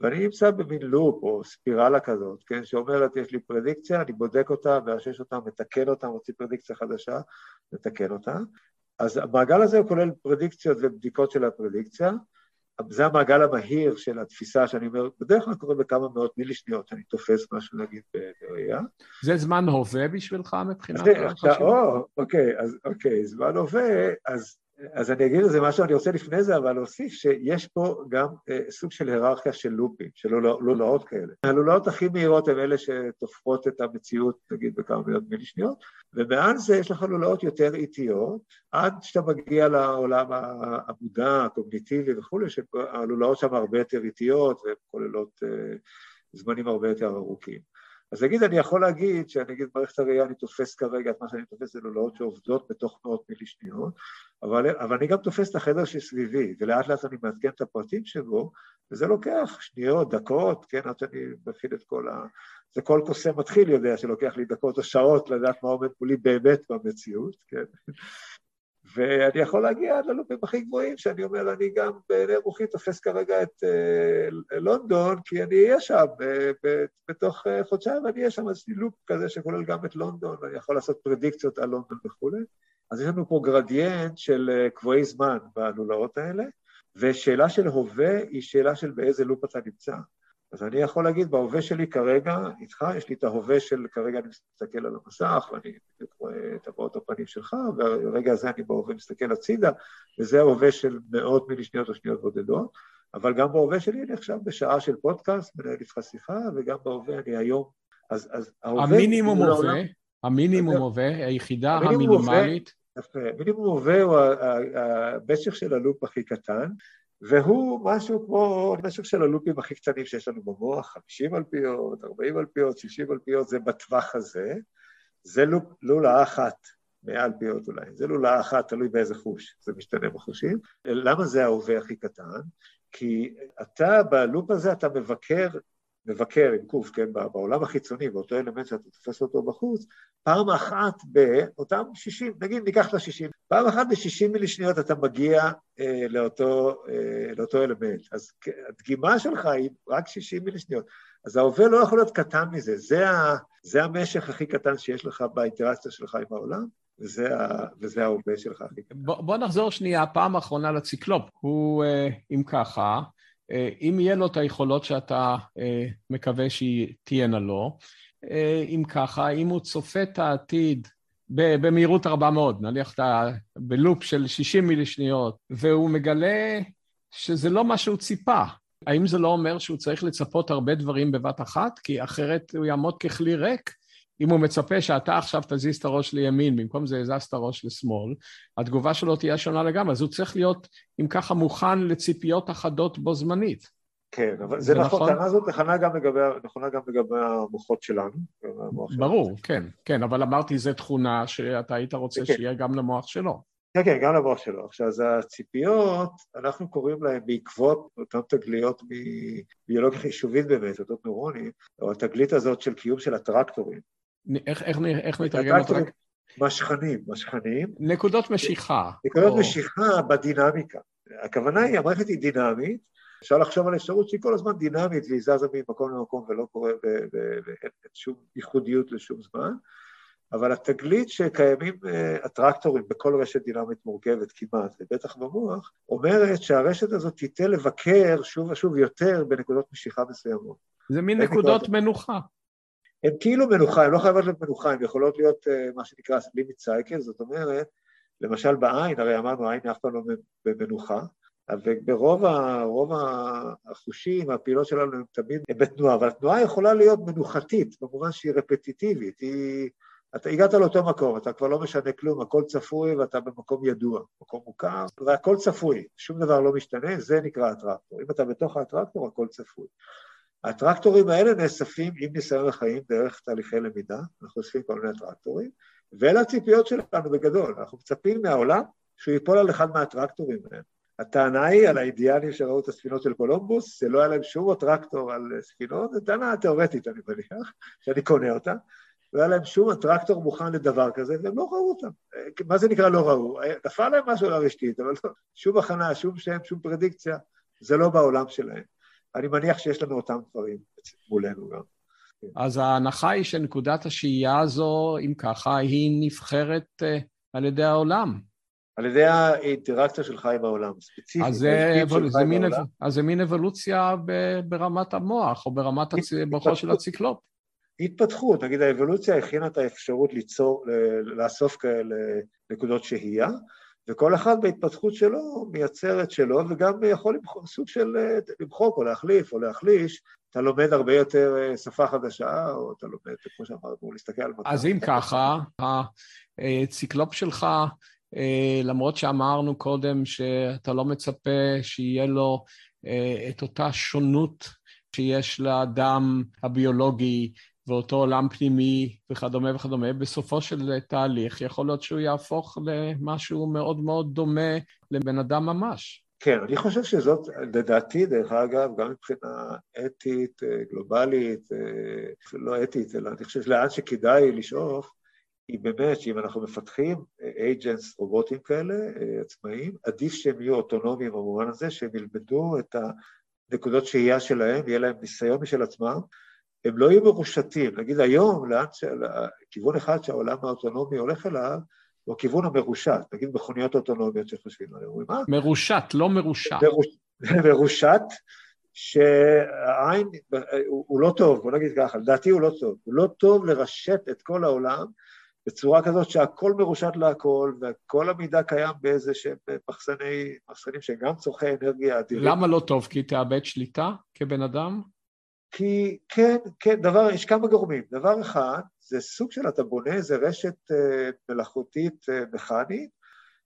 ואני נמצא במין לופ או ספירלה כזאת, כן, שאומרת, יש לי פרדיקציה, אני בודק אותה, מאשש אותה, מתקן אותה, מוציא פרדיקציה חדשה, מתקן אותה. אז המעגל הזה הוא כולל פרדיקציות ובדיקות של הפרדיקציה. זה המעגל המהיר של התפיסה שאני אומר, בדרך כלל קורה בכמה מאות מילי שניות שאני תופס משהו נגיד בראייה. זה זמן הווה בשבילך מבחינת החשיבה? או, אוקיי, אז אוקיי, זמן הווה, אז אז אני אגיד לזה משהו, אני רוצה לפני זה, אבל להוסיף שיש פה גם אה, סוג של היררכיה של לופים, של לולאות כאלה. הלולאות הכי מהירות הן אלה שתופחות את המציאות, נגיד, בכמה מאות מילי שניות, ומעל זה יש לך לולאות יותר איטיות, עד שאתה מגיע לעולם המודע, הקוגניטיבי וכולי, שהלולאות שם הרבה יותר איטיות והן כוללות אה, זמנים הרבה יותר ארוכים. אז נגיד, אני יכול להגיד שאני אגיד, מערכת הראייה, אני תופס כרגע את מה שאני תופס זה לולאות שעובדות בתוך מאות מילי שניות, אבל, אבל אני גם תופס את החדר שסביבי, ולאט לאט אני מעדכן את הפרטים שבו, וזה לוקח שניות, דקות, כן, עד שאני מפעיל את כל ה... זה כל קוסם מתחיל יודע שלוקח לי דקות או שעות לדעת מה עומד מולי באמת במציאות, כן. ואני יכול להגיע עד ללופים הכי גבוהים, שאני אומר, אני גם בעיני רוחי תופס כרגע את uh, לונדון, כי אני אהיה שם uh, בתוך uh, חודשיים, ואני אהיה שם איזשהו לופ כזה שכולל גם את לונדון, ואני יכול לעשות פרדיקציות על לונדון וכולי. אז יש לנו פה גרדיאנט של קבועי זמן בלולאות האלה, ושאלה של הווה היא שאלה של באיזה לופ אתה נמצא. אז אני יכול להגיד, בהווה שלי כרגע, איתך, יש לי את ההווה של כרגע אני מסתכל על המסך, ואני רואה את הבעות הפנים שלך, והרגע הזה אני בהווה מסתכל הצידה, וזה ההווה של מאות מילי שניות או שניות בודדות, אבל גם בהווה שלי אני עכשיו בשעה של פודקאסט, מנהל איתך שיחה, וגם בהווה אני היום. אז, אז ההווה... המינימום הווה, המינימום הווה, היחידה המינימלית. יפה, מינימום הווה הוא המשך של הלופ הכי קטן, והוא משהו כמו משך של הלופים הכי קטנים שיש לנו במוח, 50 אלפיות, 40 אלפיות, 60 אלפיות, זה בטווח הזה. זה לופ, לולה אחת, 100 אלפיות אולי, זה לולה אחת, תלוי באיזה חוש, זה משתנה בחושים. למה זה ההווה הכי קטן? כי אתה, בלופ הזה אתה מבקר מבקר עם קוף, כן, בעולם החיצוני, באותו אלמנט שאתה תופס אותו בחוץ, פעם אחת באותם 60, נגיד ניקח את ה-60, פעם אחת ב-60 מילי שניות אתה מגיע אה, לאותו, אה, לאותו אלמנט. אז הדגימה שלך היא רק 60 מילי שניות. אז ההווה לא יכול להיות קטן מזה, זה, ה, זה המשך הכי קטן שיש לך באינטראקציה שלך עם העולם, וזה, ההווה שלך. בוא, בוא נחזור שנייה, פעם אחרונה לציקלופ. הוא, אה, אם ככה, אם יהיה לו את היכולות שאתה אה, מקווה שתהיינה לו, אה, אם ככה, אם הוא צופה את העתיד במהירות רבה מאוד, נניח אתה בלופ של 60 מילי שניות, והוא מגלה שזה לא מה שהוא ציפה. האם זה לא אומר שהוא צריך לצפות הרבה דברים בבת אחת? כי אחרת הוא יעמוד ככלי ריק אם הוא מצפה שאתה עכשיו תזיז את הראש לימין, במקום זה יזז את הראש לשמאל, התגובה שלו תהיה שונה לגמרי, אז הוא צריך להיות, אם ככה, מוכן לציפיות אחדות בו זמנית. כן, אבל זה, זה נכון, הטענה הזאת נכונה גם לגבי, נכונה גם לגבי המוחות שלנו. ברור. כן, כן, אבל אמרתי, זו תכונה שאתה היית רוצה כן. שיהיה גם למוח שלו. כן, כן, גם למוח שלו. עכשיו, אז הציפיות, אנחנו קוראים להן בעקבות אותן תגליות מביולוגיה חישובית באמת, אותות נוירונים, או התגלית הזאת של קיום של הטרקטורים. איך, איך, איך נתרגם את רק... משכנים, משכנים. נקודות משיכה. נקודות או... משיכה בדינמיקה. הכוונה היא, המערכת היא דינמית, אפשר לחשוב על אפשרות שהיא כל הזמן דינמית והיא זזה ממקום למקום ולא קורה ואין שום ייחודיות לשום זמן, אבל התגלית שקיימים הטרקטורים בכל רשת דינמית מורכבת כמעט, ובטח במוח, אומרת שהרשת הזאת תיתן לבקר שוב ושוב יותר בנקודות משיכה מסוימות. זה מין נקודות מנוחה. הן כאילו מנוחה, הן לא חייבות להיות מנוחה, הן יכולות להיות uh, מה שנקרא לימיט סייקל, זאת אומרת, למשל בעין, הרי אמרנו, העין אף פעם לא במנוחה, וברוב החושים, הפעילות שלנו הן תמיד בתנועה, אבל התנועה יכולה להיות מנוחתית, במובן שהיא רפטיטיבית, היא... אתה הגעת לאותו מקום, אתה כבר לא משנה כלום, הכל צפוי ואתה במקום ידוע, מקום מוכר, והכל צפוי, שום דבר לא משתנה, זה נקרא הטרקטור. אם אתה בתוך הטרקטור, הכל צפוי. האטרקטורים האלה נאספים עם ניסיון החיים דרך תהליכי למידה, אנחנו אוספים כל מיני אטרקטורים, ואלה הציפיות שלנו בגדול, אנחנו מצפים מהעולם שהוא ייפול על אחד מהאטרקטורים האלה. הטענה היא על האינדיאנים שראו את הספינות של קולומבוס, זה לא היה להם שום attractor על ספינות, זו טענה תיאורטית, אני מניח, שאני קונה אותה, לא היה להם שום attractor מוכן לדבר כזה, והם לא ראו אותם. מה זה נקרא לא ראו? נפל להם משהו על הרשתית, אבל לא, שום הכנה, שום שם, שום פרדיקציה, זה לא בעולם שלהם. אני מניח שיש לנו אותם דברים מולנו גם. אז ההנחה היא שנקודת השהייה הזו, אם ככה, היא נבחרת uh, על ידי העולם. על ידי האינטראקציה שלך עם העולם, ספציפית. אז זה, זה, מין, אז זה מין אבולוציה ברמת המוח, או ברמת הצ... מוחו של הציקלופ. התפתחות, נגיד האבולוציה הכינה את האפשרות ליצור, לאסוף כאלה נקודות שהייה, וכל אחד בהתפתחות שלו מייצר את שלו, וגם יכול למחוק, סוג של למחוק או להחליף או להחליש. אתה לומד הרבה יותר אה, שפה חדשה, או אתה לומד, כמו שאמרנו, להסתכל על מצב. אז אם ככה, הציקלופ שלך, אה, למרות שאמרנו קודם שאתה לא מצפה שיהיה לו אה, את אותה שונות שיש לאדם הביולוגי ואותו עולם פנימי וכדומה וכדומה, בסופו של תהליך יכול להיות שהוא יהפוך למשהו מאוד מאוד דומה לבן אדם ממש. כן, אני חושב שזאת, לדעתי, דרך אגב, גם מבחינה אתית, אה, גלובלית, אה, לא אתית, אלא אני חושב שלאן שכדאי לשאוף, היא באמת שאם אנחנו מפתחים אייג'נס רובוטים כאלה, אה, עצמאיים, עדיף שהם יהיו אוטונומיים במובן הזה, שהם ילמדו את הנקודות שהייה שלהם, יהיה להם ניסיון משל עצמם, הם לא יהיו מרושתים. נגיד היום, לאן של... כיוון אחד שהעולם האוטונומי הולך אליו, הוא הכיוון המרושת, נגיד מכוניות אוטונומיות שחושבים עליהן. אומרים, מה? מרושת, לא מרושת. מרוש... מרושת, שהעין הוא, הוא לא טוב, בוא נגיד ככה, לדעתי הוא לא טוב. הוא לא טוב לרשת את כל העולם בצורה כזאת שהכל מרושת להכל, וכל המידע קיים באיזה שהם מחסני, מחסנים שהם גם צורכי אנרגיה אדירים. למה לא טוב? כי תאבד שליטה כבן אדם? כי כן, כן, דבר, יש כמה גורמים. דבר אחד, זה סוג של, אתה בונה איזה רשת uh, מלאכותית uh, מכנית,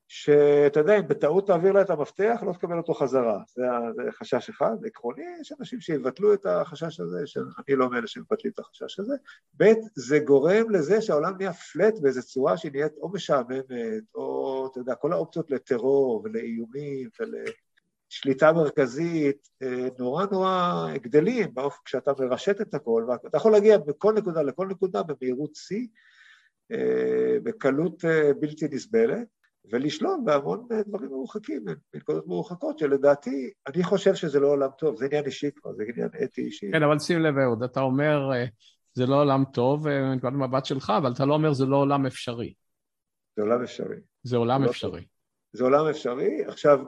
שאתה יודע, אם בטעות תעביר לה את המפתח, לא תקבל אותו חזרה. זה, זה חשש אחד. עקרוני, יש אנשים שיבטלו את החשש הזה, שאני לא מאלה שמבטלים את החשש הזה. ב', זה גורם לזה שהעולם נהיה פלט באיזו צורה שהיא נהיית או משעממת, או, אתה יודע, כל האופציות לטרור ולאיומים ול... שליטה מרכזית אה, נורא נורא גדלים באופן כשאתה מרשת את הכל, ואתה יכול להגיע מכל נקודה לכל נקודה במהירות שיא, אה, בקלות אה, בלתי נסבלת, ולשלוט בהמון דברים מרוחקים, בנקודות מרוחקות, שלדעתי, אני חושב שזה לא עולם טוב, זה עניין אישי כבר, זה עניין אתי אישי. כן, אבל שים לב, אהוד, אתה אומר, זה לא עולם טוב מנקודת מבט שלך, אבל אתה לא אומר זה לא עולם אפשרי. זה עולם אפשרי. זה עולם לא אפשרי. זה עולם אפשרי. עכשיו,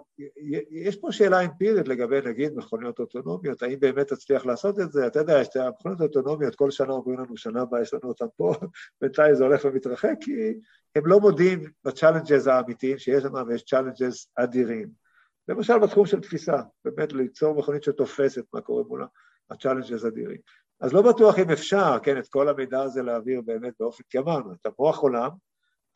יש פה שאלה אמפירית לגבי נגיד מכוניות אוטונומיות, האם באמת תצליח לעשות את זה? אתה יודע, יש את המכוניות האוטונומיות, כל שנה אומרים לנו, שנה הבאה יש לנו אותן פה, בינתיים זה הולך ומתרחק, כי הם לא מודים ב challenges האמיתיים שיש שם, ויש challenges אדירים. למשל בתחום של תפיסה, באמת ליצור מכונית שתופסת מה קורה מולה, ה challenges אדירים. אז לא בטוח אם אפשר, כן, את כל המידע הזה להעביר באמת באופן, כי אמרנו, את המוח עולם,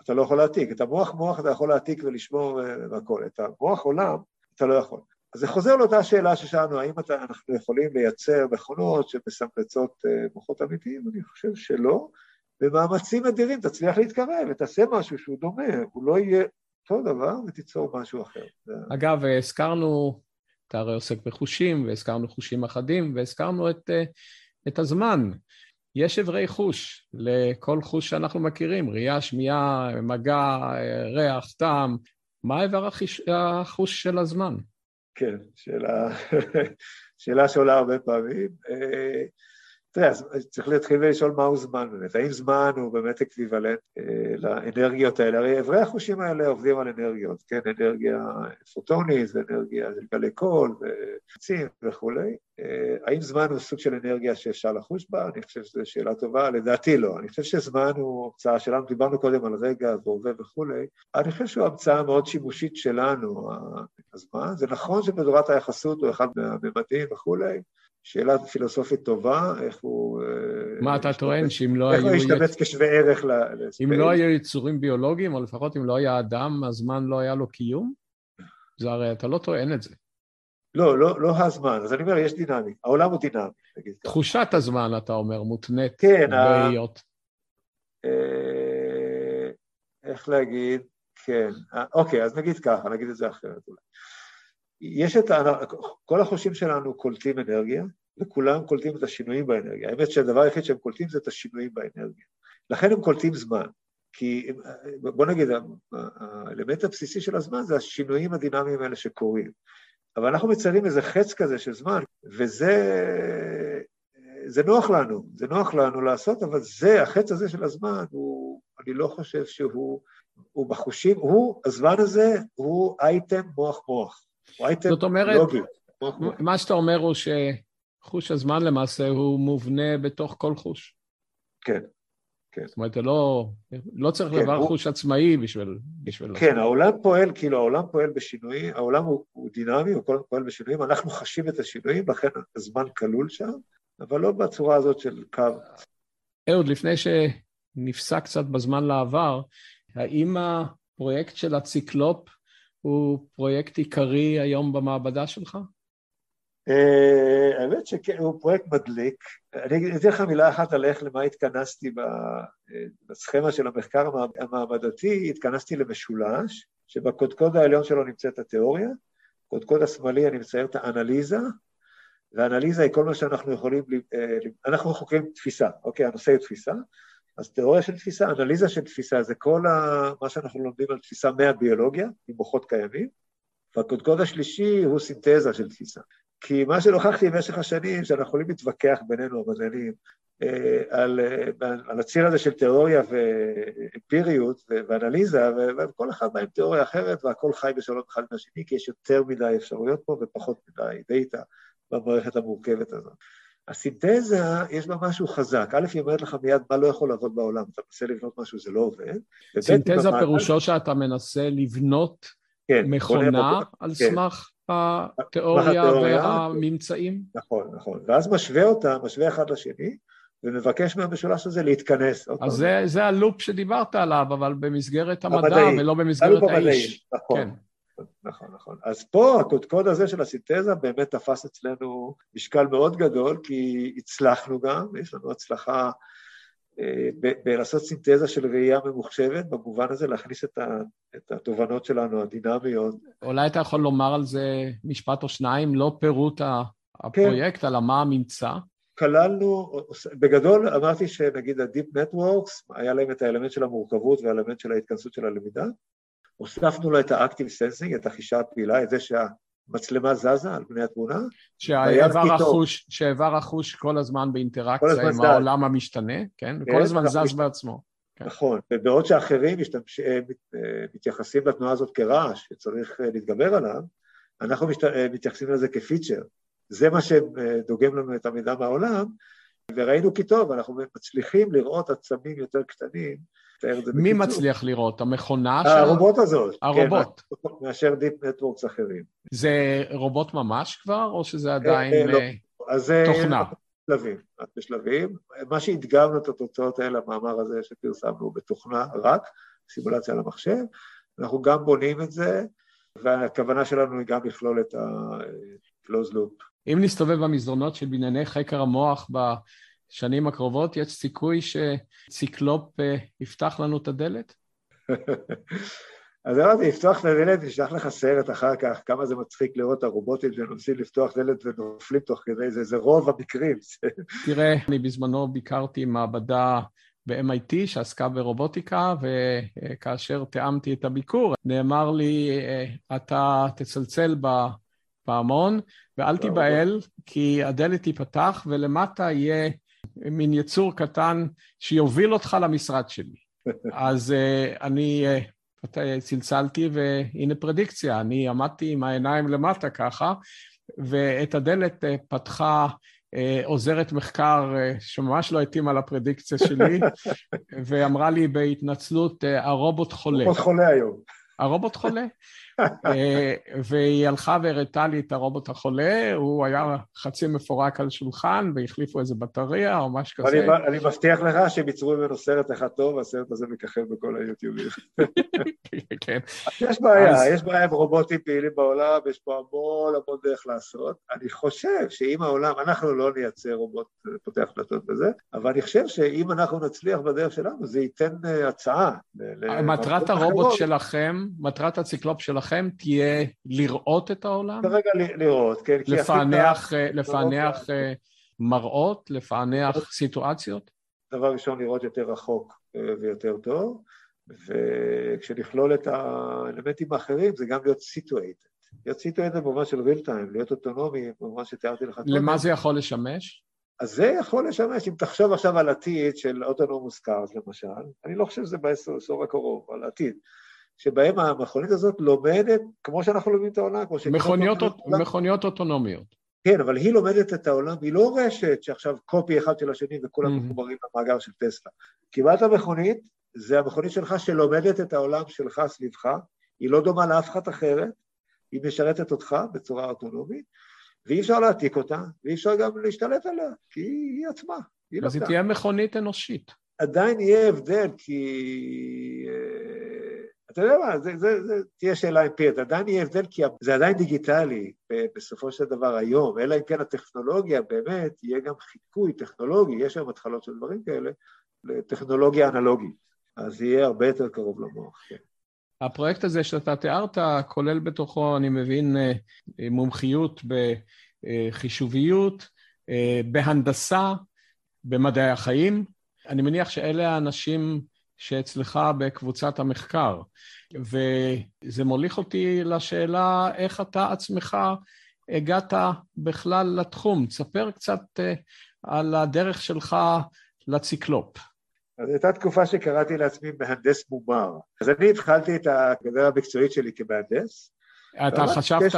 אתה לא יכול להעתיק. את המוח מוח אתה יכול להעתיק ולשמור אה, והכל. את המוח עולם אתה לא יכול. אז זה חוזר לאותה שאלה ששאלנו, האם אתה, אנחנו יכולים לייצר מכונות שמסמלצות אה, מוחות אמיתיים? אני חושב שלא. במאמצים אדירים תצליח להתקרב ותעשה משהו שהוא דומה, הוא לא יהיה אותו דבר ותיצור משהו אחר. אגב, הזכרנו, אתה הרי עוסק בחושים, והזכרנו חושים אחדים, והזכרנו את, אה, את הזמן. יש אברי חוש לכל חוש שאנחנו מכירים, ראייה, שמיעה, מגע, ריח, טעם. מה איבר החוש של הזמן? כן, שאלה, שאלה שעולה הרבה פעמים. אה, תראה, אז צריך להתחיל ולשאול מהו זמן באמת. האם זמן הוא באמת equivalent אה, לאנרגיות האלה? הרי אברי החושים האלה עובדים על אנרגיות, כן? אנרגיה פוטונית ואנרגיה של גלי קול ולחצים וכולי. אה, האם זמן הוא סוג של אנרגיה שאפשר לחוש בה? אני חושב שזו שאלה טובה. לדעתי לא. אני חושב שזמן הוא המצאה שלנו, דיברנו קודם על רגע והווה וכולי. אני חושב שהוא המצאה מאוד שימושית שלנו, הזמן. זה נכון שבתורת היחסות הוא אחד מהממדים וכולי, שאלה פילוסופית טובה, איך הוא... אה, מה אתה טוען, שאם לא היו... איך הוא ישתבץ כשווה ערך לספייס? אם לא היו יצורים ביולוגיים, או לפחות אם לא היה אדם, הזמן לא היה לו קיום? זה הרי אתה לא טוען את זה. לא, לא, לא הזמן. אז אני אומר, יש דינמי. העולם הוא דינמי, נגיד ככה. תחושת הזמן, אתה אומר, מותנית כן, בהיות. אה, איך להגיד? כן. אוקיי, אז נגיד ככה, נגיד את זה אחרת אולי. יש את, ה... כל החושים שלנו קולטים אנרגיה, וכולם קולטים את השינויים באנרגיה. האמת שהדבר היחיד שהם קולטים זה את השינויים באנרגיה. לכן הם קולטים זמן. כי בוא נגיד, האלמנט הבסיסי של הזמן זה השינויים הדינמיים האלה שקורים. אבל אנחנו מציירים איזה חץ כזה של זמן, וזה זה נוח לנו, זה נוח לנו לעשות, אבל זה, החץ הזה של הזמן, הוא, אני לא חושב שהוא, הוא בחושים, הוא, הזמן הזה הוא אייטם מוח-מוח, הוא אייטם זאת אומרת, לוגי. מוח, מוח. מה שאתה אומר הוא שחוש הזמן למעשה הוא מובנה בתוך כל חוש. כן, כן. זאת אומרת, לא, לא צריך כן, לבר הוא... חוש עצמאי בשביל... בשביל כן, לעשות. העולם פועל, כאילו העולם פועל בשינויים, העולם הוא, הוא דינמי, הוא פועל בשינויים, אנחנו חשים את השינויים, לכן הזמן כלול שם, אבל לא בצורה הזאת של קו. אהוד, לפני שנפסק קצת בזמן לעבר, האם הפרויקט של הציקלופ הוא פרויקט עיקרי היום במעבדה שלך? אה, האמת שכן, הוא פרויקט מדליק. אני אתן לך מילה אחת על איך, למה התכנסתי בסכמה של המחקר המעבדתי, התכנסתי למשולש, שבקודקוד העליון שלו נמצאת התיאוריה, בקודקוד השמאלי אני מצייר את האנליזה, ואנליזה היא כל מה שאנחנו יכולים, אה, אנחנו חוקרים תפיסה, אוקיי? הנושא הוא תפיסה, אז תיאוריה של תפיסה, אנליזה של תפיסה, זה כל ה, מה שאנחנו לומדים על תפיסה מהביולוגיה, עם מוחות קיימים, והקודקוד השלישי הוא סינתזה של תפיסה. כי מה שנוכחתי במשך השנים, שאנחנו יכולים להתווכח בינינו, המדענים, אה, על, אה, על הציר הזה של תיאוריה ואמפיריות ואנליזה, וכל אחד מהם תיאוריה אחרת, והכל חי בשלום אחד עם השני, כי יש יותר מדי אפשרויות פה ופחות מדי דאטה במערכת המורכבת הזאת. הסינתזה, יש בה משהו חזק. א', היא אומרת לך מיד מה לא יכול לעבוד בעולם. אתה מנסה לבנות משהו, זה לא עובד. סינתזה פירושו שאתה מנסה לבנות כן, מכונה על כן. סמך התיאוריה והממצאים? נכון, נכון. ואז משווה אותה, משווה אחד לשני, ומבקש מהמשולש הזה להתכנס. אז זה, זה הלופ שדיברת עליו, אבל במסגרת המדע המדעי. ולא במסגרת האיש. נכון. כן. נכון, נכון. אז פה הקודקוד הזה של הסינתזה באמת תפס אצלנו משקל מאוד גדול, כי הצלחנו גם, יש לנו הצלחה בלעשות סינתזה של ראייה ממוחשבת, במובן הזה להכניס את, ה, את התובנות שלנו, הדינמיות. אולי אתה יכול לומר על זה משפט או שניים, לא פירוט הפרויקט, כן. אלא מה הממצא? כללנו, בגדול אמרתי שנגיד ה-Deep Networks, היה להם את האלמנט של המורכבות והאלמנט של ההתכנסות של הלמידה, הוספנו לו את ה-Active Sensing, את החישה הפעילה, את זה שהמצלמה זזה על פני התמונה. שהאיבר החוש, שהאיבר החוש כל הזמן באינטראקציה עם זז. העולם המשתנה, כן? כן כל הזמן זז בעצמו. כן. נכון, ובעוד שאחרים משתמש, אה, אה, מתייחסים לתנועה הזאת כרעש שצריך אה, להתגבר עליו, אנחנו מת, מתייחסים לזה כפיצ'ר. זה מה שדוגם לנו את המידע מהעולם, וראינו כי טוב, אנחנו מצליחים לראות עצמים יותר קטנים מי מצליח לראות? המכונה של... הרובוט הזאת. הרובוט. כן, מאשר דיפ נטוורקס אחרים. זה רובוט ממש כבר, או שזה עדיין אה, לא. אז תוכנה? בשלבים, בשלבים. מה שהדגמנו את התוצאות האלה, המאמר הזה שפרסמנו בתוכנה רק, סימולציה על המחשב, אנחנו גם בונים את זה, והכוונה שלנו היא גם לכלול את ה-close loop. אם נסתובב במסדרונות של בנייני חקר המוח בשנים הקרובות, יש סיכוי שציקלופ אה, יפתח לנו את הדלת? אז אמרתי, לפתוח את הדלת, נשלח לך סרט אחר כך, כמה זה מצחיק לראות את הרובוטים שנוסעים לפתוח דלת ונופלים תוך כדי זה, זה רוב המקרים. תראה, אני בזמנו ביקרתי מעבדה ב-MIT שעסקה ברובוטיקה, וכאשר תיאמתי את הביקור, נאמר לי, אה, אתה תצלצל בפעמון ואל תיבהל, כי הדלת תיפתח ולמטה יהיה מין יצור קטן שיוביל אותך למשרד שלי. אז uh, אני uh, צלצלתי והנה פרדיקציה, אני עמדתי עם העיניים למטה ככה, ואת הדלת uh, פתחה עוזרת מחקר שממש לא התאימה לפרדיקציה שלי, ואמרה לי בהתנצלות, הרובוט חולה. הרובוט חולה היום. הרובוט חולה. אה, והיא הלכה והראתה לי את הרובוט החולה, הוא היה חצי מפורק על שולחן והחליפו איזה בטריה או משהו כזה. אני, אני מבטיח לך שהם ייצרו ממנו סרט אחד טוב, והסרט הזה מככב בכל היוטיובים. כן. יש בעיה, אז... יש בעיה עם רובוטים פעילים בעולם, יש פה המון המון דרך לעשות. אני חושב שאם העולם, אנחנו לא נייצר רובוט פותח דלתות בזה, אבל אני חושב שאם אנחנו נצליח בדרך שלנו, זה ייתן אה, הצעה. מטרת הרובוט שלכם, מטרת הציקלופ שלכם, תהיה לראות את העולם? כרגע לראות, כן. לפענח, אה, לפענח אה, מראות, לפענח סיטואציות? דבר ראשון, לראות יותר רחוק אה, ויותר טוב, וכשנכלול את האלמנטים האחרים, זה גם להיות situated. את זה במובן של real time, להיות אוטונומי, במובן שתיארתי לך. למה זה יכול לשמש? אז זה יכול לשמש, אם תחשוב עכשיו על עתיד של autonomous cars למשל, אני לא חושב שזה בעשור הקרוב, על עתיד, שבהם המכונית הזאת לומדת, כמו שאנחנו לומדים את העולם, כמו מכוניות, מכוניות אוטונומיות. כן, אבל היא לומדת את העולם, היא לא רשת שעכשיו קופי אחד של השני וכולם mm-hmm. מחוברים למאגר של טסלה. קיבלת מכונית, זה המכונית שלך שלומדת את העולם שלך סביבך, היא לא דומה לאף אחת אחרת, היא משרתת אותך בצורה אוטונומית, ואי אפשר להעתיק אותה, ואי אפשר גם להשתלט עליה, כי היא עצמה. היא אז היא תהיה מכונית אנושית. עדיין יהיה הבדל, כי... אה, אתה יודע מה, זה, זה, זה תהיה שאלה אמפירית, עדיין יהיה הבדל כי זה עדיין דיגיטלי בסופו של דבר היום, אלא אם כן הטכנולוגיה באמת, יהיה גם חיקוי טכנולוגי, יש היום התחלות של דברים כאלה, לטכנולוגיה אנלוגית, אז יהיה הרבה יותר קרוב למוח, כן. הפרויקט הזה שאתה תיארת כולל בתוכו, אני מבין, אה, מומחיות בחישוביות, אה, בהנדסה, במדעי החיים. אני מניח שאלה האנשים שאצלך בקבוצת המחקר, וזה מוליך אותי לשאלה איך אתה עצמך הגעת בכלל לתחום. תספר קצת אה, על הדרך שלך לציקלופ. אז הייתה תקופה שקראתי לעצמי מהנדס מומר. אז אני התחלתי את הקריירה המקצועית שלי כמהנדס. אתה חשבת.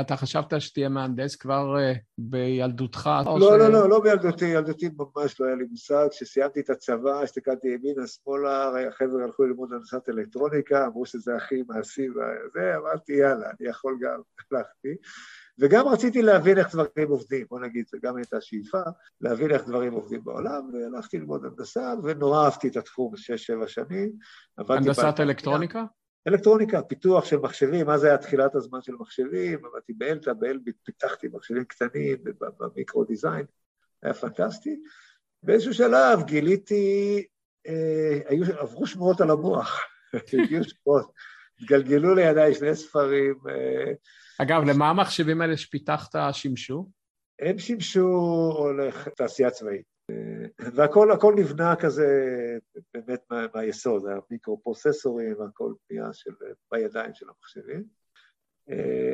אתה חשבת שתהיה מהנדס כבר אה, בילדותך? לא. לא, לא, לא בילדותי, ילדותי ממש לא היה לי מושג. כשסיימתי את הצבא, הסתכלתי ימינה, שמאלה, החבר'ה הלכו ללמוד הנדסת אלקטרוניקה, אמרו שזה הכי מעשי, וזה, אמרתי, יאללה, אני יכול גם, הלכתי. וגם רציתי להבין איך דברים עובדים, בוא נגיד, זו גם הייתה שאיפה, להבין איך דברים עובדים בעולם, והלכתי ללמוד הנדסה, ונורא אהבתי את התחום שש-שבע שנים. הנדסת אלקטרוניקה? אלקטרוניקה, פיתוח של מחשבים, זה היה תחילת הזמן של מחשבים, עבדתי באלתא, באלביט פיתחתי מחשבים קטנים, במיקרו דיזיין, היה פנטסטי. באיזשהו שלב גיליתי, אה, היו, עברו שמועות על המוח, הגיעו שמועות, התגלגלו לידיי שני ספרים, אה, אגב, למה המחשבים האלה שפיתחת שימשו? הם שימשו לתעשייה צבאית. והכל הכל נבנה כזה באמת מה, מהיסוד, המיקרו-פרוססורים והכל בנייה של, בידיים של המחשבים.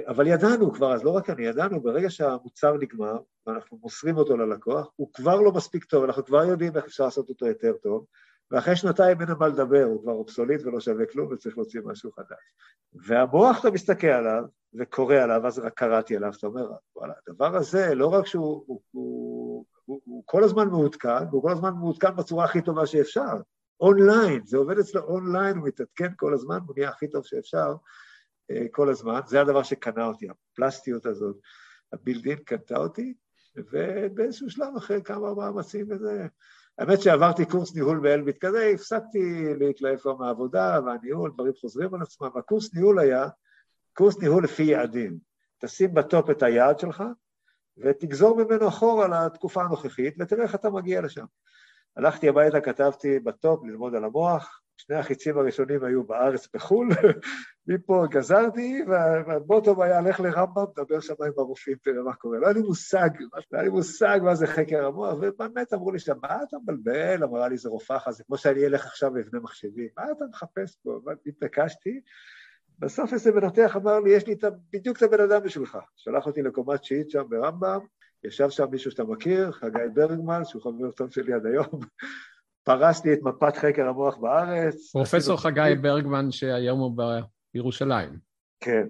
אבל ידענו כבר, אז לא רק אני, ידענו, ברגע שהמוצר נגמר ואנחנו מוסרים אותו ללקוח, הוא כבר לא מספיק טוב, אנחנו כבר יודעים איך אפשר לעשות אותו יותר טוב, ואחרי שנתיים אין על מה לדבר, הוא כבר אובסוליט ולא שווה כלום וצריך להוציא משהו חדש. והמוח, אתה מסתכל עליו וקורא עליו, אז רק קראתי עליו, אתה אומר, וואלה, הדבר הזה, לא רק שהוא הוא, הוא, הוא, הוא כל הזמן מעודכן, והוא כל הזמן מעודכן בצורה הכי טובה שאפשר. אונליין, זה עובד אצלו אונליין, הוא מתעדכן כל הזמן, הוא נהיה הכי טוב שאפשר אה, כל הזמן. זה הדבר שקנה אותי, הפלסטיות הזאת, הבילדין קנתה אותי, ובאיזשהו שלב אחרי כמה מאמצים וזה, האמת שעברתי קורס ניהול באלביט כזה, הפסקתי להתלהב מהעבודה והניהול, דברים חוזרים על עצמם. הקורס ניהול היה קורס ניהול לפי יעדים. תשים ב top את היעד שלך ותגזור ממנו אחורה לתקופה הנוכחית ותראה איך אתה מגיע לשם. הלכתי הביתה, כתבתי ב top ללמוד על המוח, שני החיצים הראשונים היו בארץ בחו"ל, מפה גזרתי, וה bottom היה, לך לרמב"ם, דבר שם עם הרופאים, תראה מה קורה. לא היה לי מושג, לא היה לי מושג מה זה חקר המוח, ובאמת אמרו לי שם, מה אתה מבלבל? אמרה לי, זה רופאה, זה כמו שאני אלך עכשיו ואבנה מחשבים, מה אתה מחפש פה? התעקשתי. בסוף איזה מנתח אמר לי, יש לי בדיוק את הבן אדם בשבילך. שלח אותי לקומה תשיעית שם ברמב"ם, ישב שם מישהו שאתה מכיר, חגי ברגמן, שהוא חבר טוב שלי עד היום, פרס לי את מפת חקר המוח בארץ. פרופסור חגי ברגמן שהיום הוא בירושלים. כן.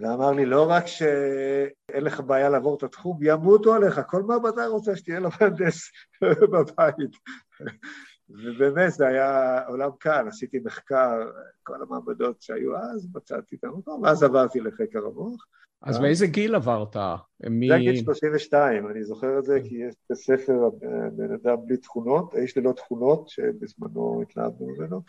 ואמר לי, לא רק שאין לך בעיה לעבור את התחום, ימותו עליך, כל מעבדה רוצה שתהיה לו מהנדס בבית. ובאמת זה היה עולם קל, עשיתי מחקר, כל המעבדות שהיו אז, מצאתי את המקום, ואז עברתי לחקר המוח. אז באיזה גיל עברת? זה גיל 32, אני זוכר את זה כי יש בספר בן אדם בלי תכונות, האיש ללא תכונות, שבזמנו התלהבנו ממנו,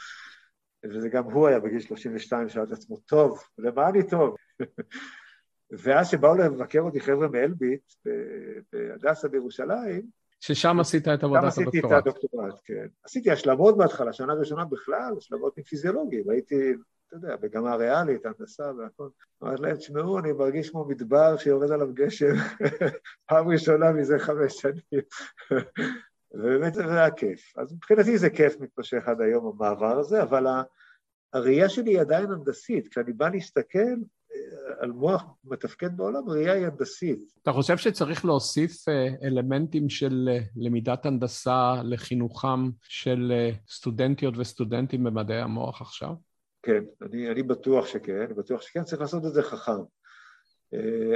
וזה גם הוא היה בגיל 32, שאל את עצמו, טוב, למה אני טוב? ואז שבאו לבקר אותי חבר'ה מאלביט, בהדסה בירושלים, ששם עשית את עבודת הדוקטורט. שם עשיתי את הדוקטורט, כן. עשיתי השלמות בהתחלה, שנה ראשונה בכלל, השלמות מפיזיולוגיים, הייתי אתה יודע, בגמה ריאלית, הנדסה והכל. אמרתי להם, תשמעו, אני מרגיש כמו מדבר שיורד עליו גשם פעם ראשונה מזה חמש שנים. ובאמת זה היה כיף. אז מבחינתי זה כיף מתמשך עד היום המעבר הזה, אבל הראייה שלי היא עדיין הנדסית. כשאני בא להסתכל, על מוח מתפקד בעולם, ראייה היא הנדסית. אתה חושב שצריך להוסיף אלמנטים של למידת הנדסה לחינוכם של סטודנטיות וסטודנטים במדעי המוח עכשיו? כן, אני, אני בטוח שכן, אני בטוח שכן, צריך לעשות את זה חכם.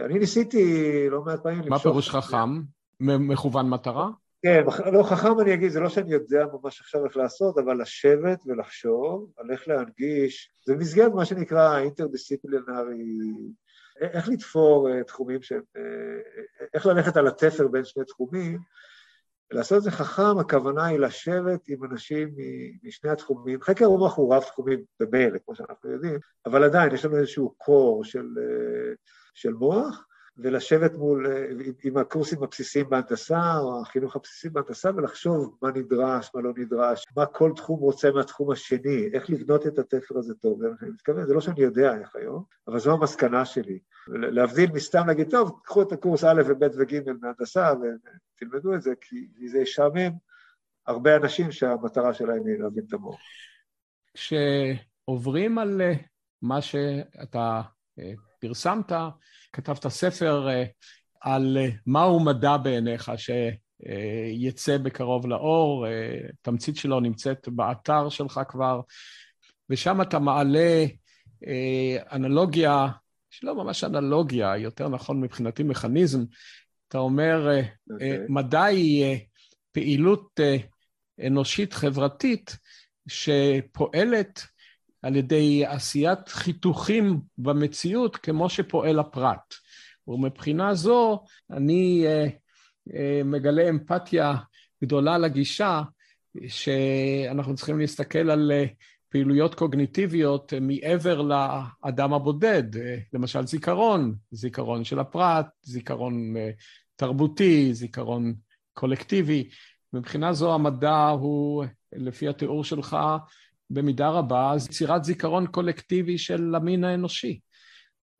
אני ניסיתי לא מעט פעמים למשוך... מה פירוש חכם? מכוון מטרה? כן, לא חכם אני אגיד, זה לא שאני יודע ממש עכשיו איך לעשות, אבל לשבת ולחשוב על איך להנגיש, זה במסגרת מה שנקרא אינטרדיסציפלינרי, איך לתפור uh, תחומים שהם, uh, איך ללכת על התפר בין שני תחומים, לעשות את זה חכם, הכוונה היא לשבת עם אנשים משני התחומים, חקר רוח הוא רב תחומים במילא, כמו שאנחנו יודעים, אבל עדיין יש לנו איזשהו קור של, של מוח, ולשבת מול, אה, עם הקורסים הבסיסיים בהנדסה, או החינוך הבסיסי בהנדסה, ולחשוב מה נדרש, מה לא נדרש, מה כל תחום רוצה מהתחום השני, איך לבנות את התפר הזה טוב. זה מתכוון, זה לא שאני יודע איך היום, אבל זו המסקנה שלי. להבדיל מסתם להגיד, טוב, קחו את הקורס א' וב' וג' מהנדסה ותלמדו את זה, כי זה ישעמם הרבה אנשים שהמטרה שלהם היא להבין את המוח. כשעוברים על אה, מה שאתה אה, פרסמת, כתבת ספר אה, על אה, מהו מדע בעיניך, שיצא בקרוב לאור, תמצית שלו נמצאת באתר שלך כבר, ושם אתה מעלה אנלוגיה, שלא ממש אנלוגיה, יותר נכון מבחינתי מכניזם, אתה אומר, okay. מדע היא פעילות אנושית חברתית שפועלת על ידי עשיית חיתוכים במציאות כמו שפועל הפרט. ומבחינה זו אני אה, אה, מגלה אמפתיה גדולה לגישה שאנחנו צריכים להסתכל על אה, פעילויות קוגניטיביות מעבר לאדם הבודד, למשל זיכרון, זיכרון של הפרט, זיכרון תרבותי, זיכרון קולקטיבי. מבחינה זו המדע הוא, לפי התיאור שלך, במידה רבה יצירת זיכרון קולקטיבי של המין האנושי.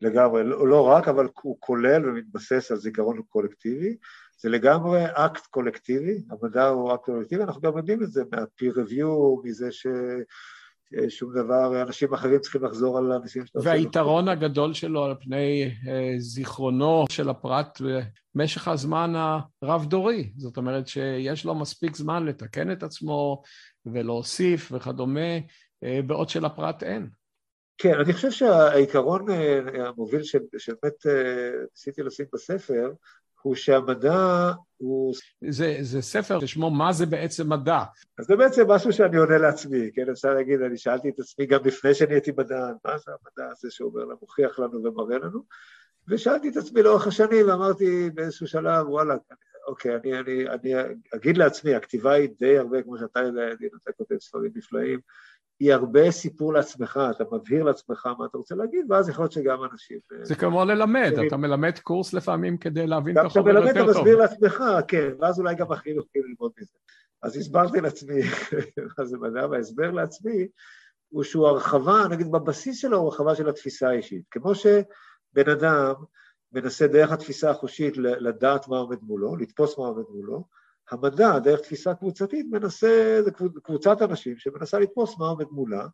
לגמרי, לא, לא רק, אבל הוא כולל ומתבסס על זיכרון קולקטיבי. זה לגמרי אקט קולקטיבי, המדע הוא אקט קולקטיבי, אנחנו גם יודעים את זה מה-peer review, מזה ש... שום דבר, אנשים אחרים צריכים לחזור על הניסויים שאתה עושה. והיתרון הגדול שלו על פני אה, זיכרונו של הפרט במשך הזמן הרב-דורי. זאת אומרת שיש לו מספיק זמן לתקן את עצמו, ולהוסיף וכדומה, אה, בעוד שלפרט אין. כן, אני חושב שהעיקרון אה, המוביל שבאמת אה, ניסיתי לשים בספר, הוא שהמדע הוא... זה, זה ספר ששמו מה זה בעצם מדע. אז זה בעצם משהו שאני עונה לעצמי, כן, אפשר להגיד, אני שאלתי את עצמי גם לפני שאני הייתי מדען, מה זה המדע הזה שאומר לנו, מוכיח לנו ומראה לנו, ושאלתי את עצמי לאורך השנים ואמרתי באיזשהו שלב, וואלה, אוקיי, אני, אני, אני אגיד לעצמי, הכתיבה היא די הרבה, כמו שאתה יודע, אתה כותב ספרים נפלאים, היא הרבה סיפור לעצמך, אתה מבהיר לעצמך מה אתה רוצה להגיד, ואז יכול להיות שגם אנשים... אה, זה כמו ללמד, אתה מלמד קורס לפעמים כדי להבין את החומר יותר טוב. אתה מלמד, אתה מסביר לעצמך, כן, ואז אולי גם אחרים יכולים ללמוד מזה. אז הסברתי לעצמי מה זה מדע, וההסבר לעצמי הוא שהוא הרחבה, נגיד בבסיס שלו הוא הרחבה של התפיסה האישית. כמו שבן אדם מנסה דרך התפיסה החושית לדעת מה עומד מולו, לתפוס מה עומד מולו. המדע, דרך תפיסה קבוצתית, מנסה, זה קבוצת אנשים שמנסה לתפוס מה עומד מולה.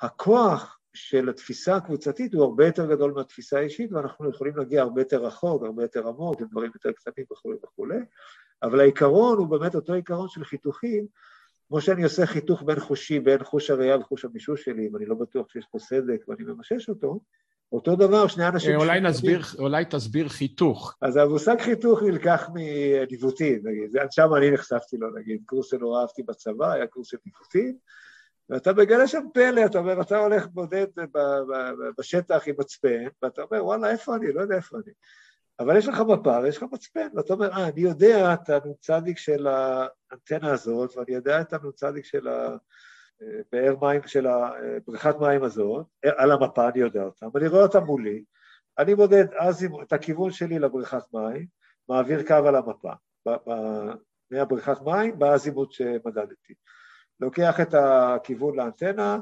הכוח של התפיסה הקבוצתית הוא הרבה יותר גדול מהתפיסה האישית, ואנחנו יכולים להגיע הרבה יותר רחוק, הרבה יותר עמוק, לדברים יותר קטנים וכולי וכולי, אבל העיקרון הוא באמת אותו עיקרון של חיתוכים, כמו שאני עושה חיתוך בין חושי, בין חוש הראייה וחוש המישוש שלי, ואני לא בטוח שיש פה סדק ואני ממשש אותו, אותו דבר, שני אנשים... אולי נסביר, אולי תסביר חיתוך. אז המושג חיתוך נלקח מניווטים, נגיד, שם אני נחשפתי לו, נגיד, קורס שנורא אהבתי בצבא, היה קורס של ניווטים, ואתה מגלה שם פלא, אתה אומר, אתה הולך בודד בשטח עם מצפן, ואתה אומר, וואלה, איפה אני? לא יודע איפה אני. אבל יש לך מפה ויש לך מצפן, ואתה אומר, אה, אני יודע את הנ"צ של האנטנה הזאת, ואני יודע את הנ"צ של ה... באר מים של הבריכת מים הזאת, על המפה אני יודע אותם, אני רואה אותם מולי, אני מודד אז את הכיוון שלי לבריכת מים, מעביר קו על המפה, מהבריכת מים באזימות שמדדתי. לוקח את הכיוון לאנטנה,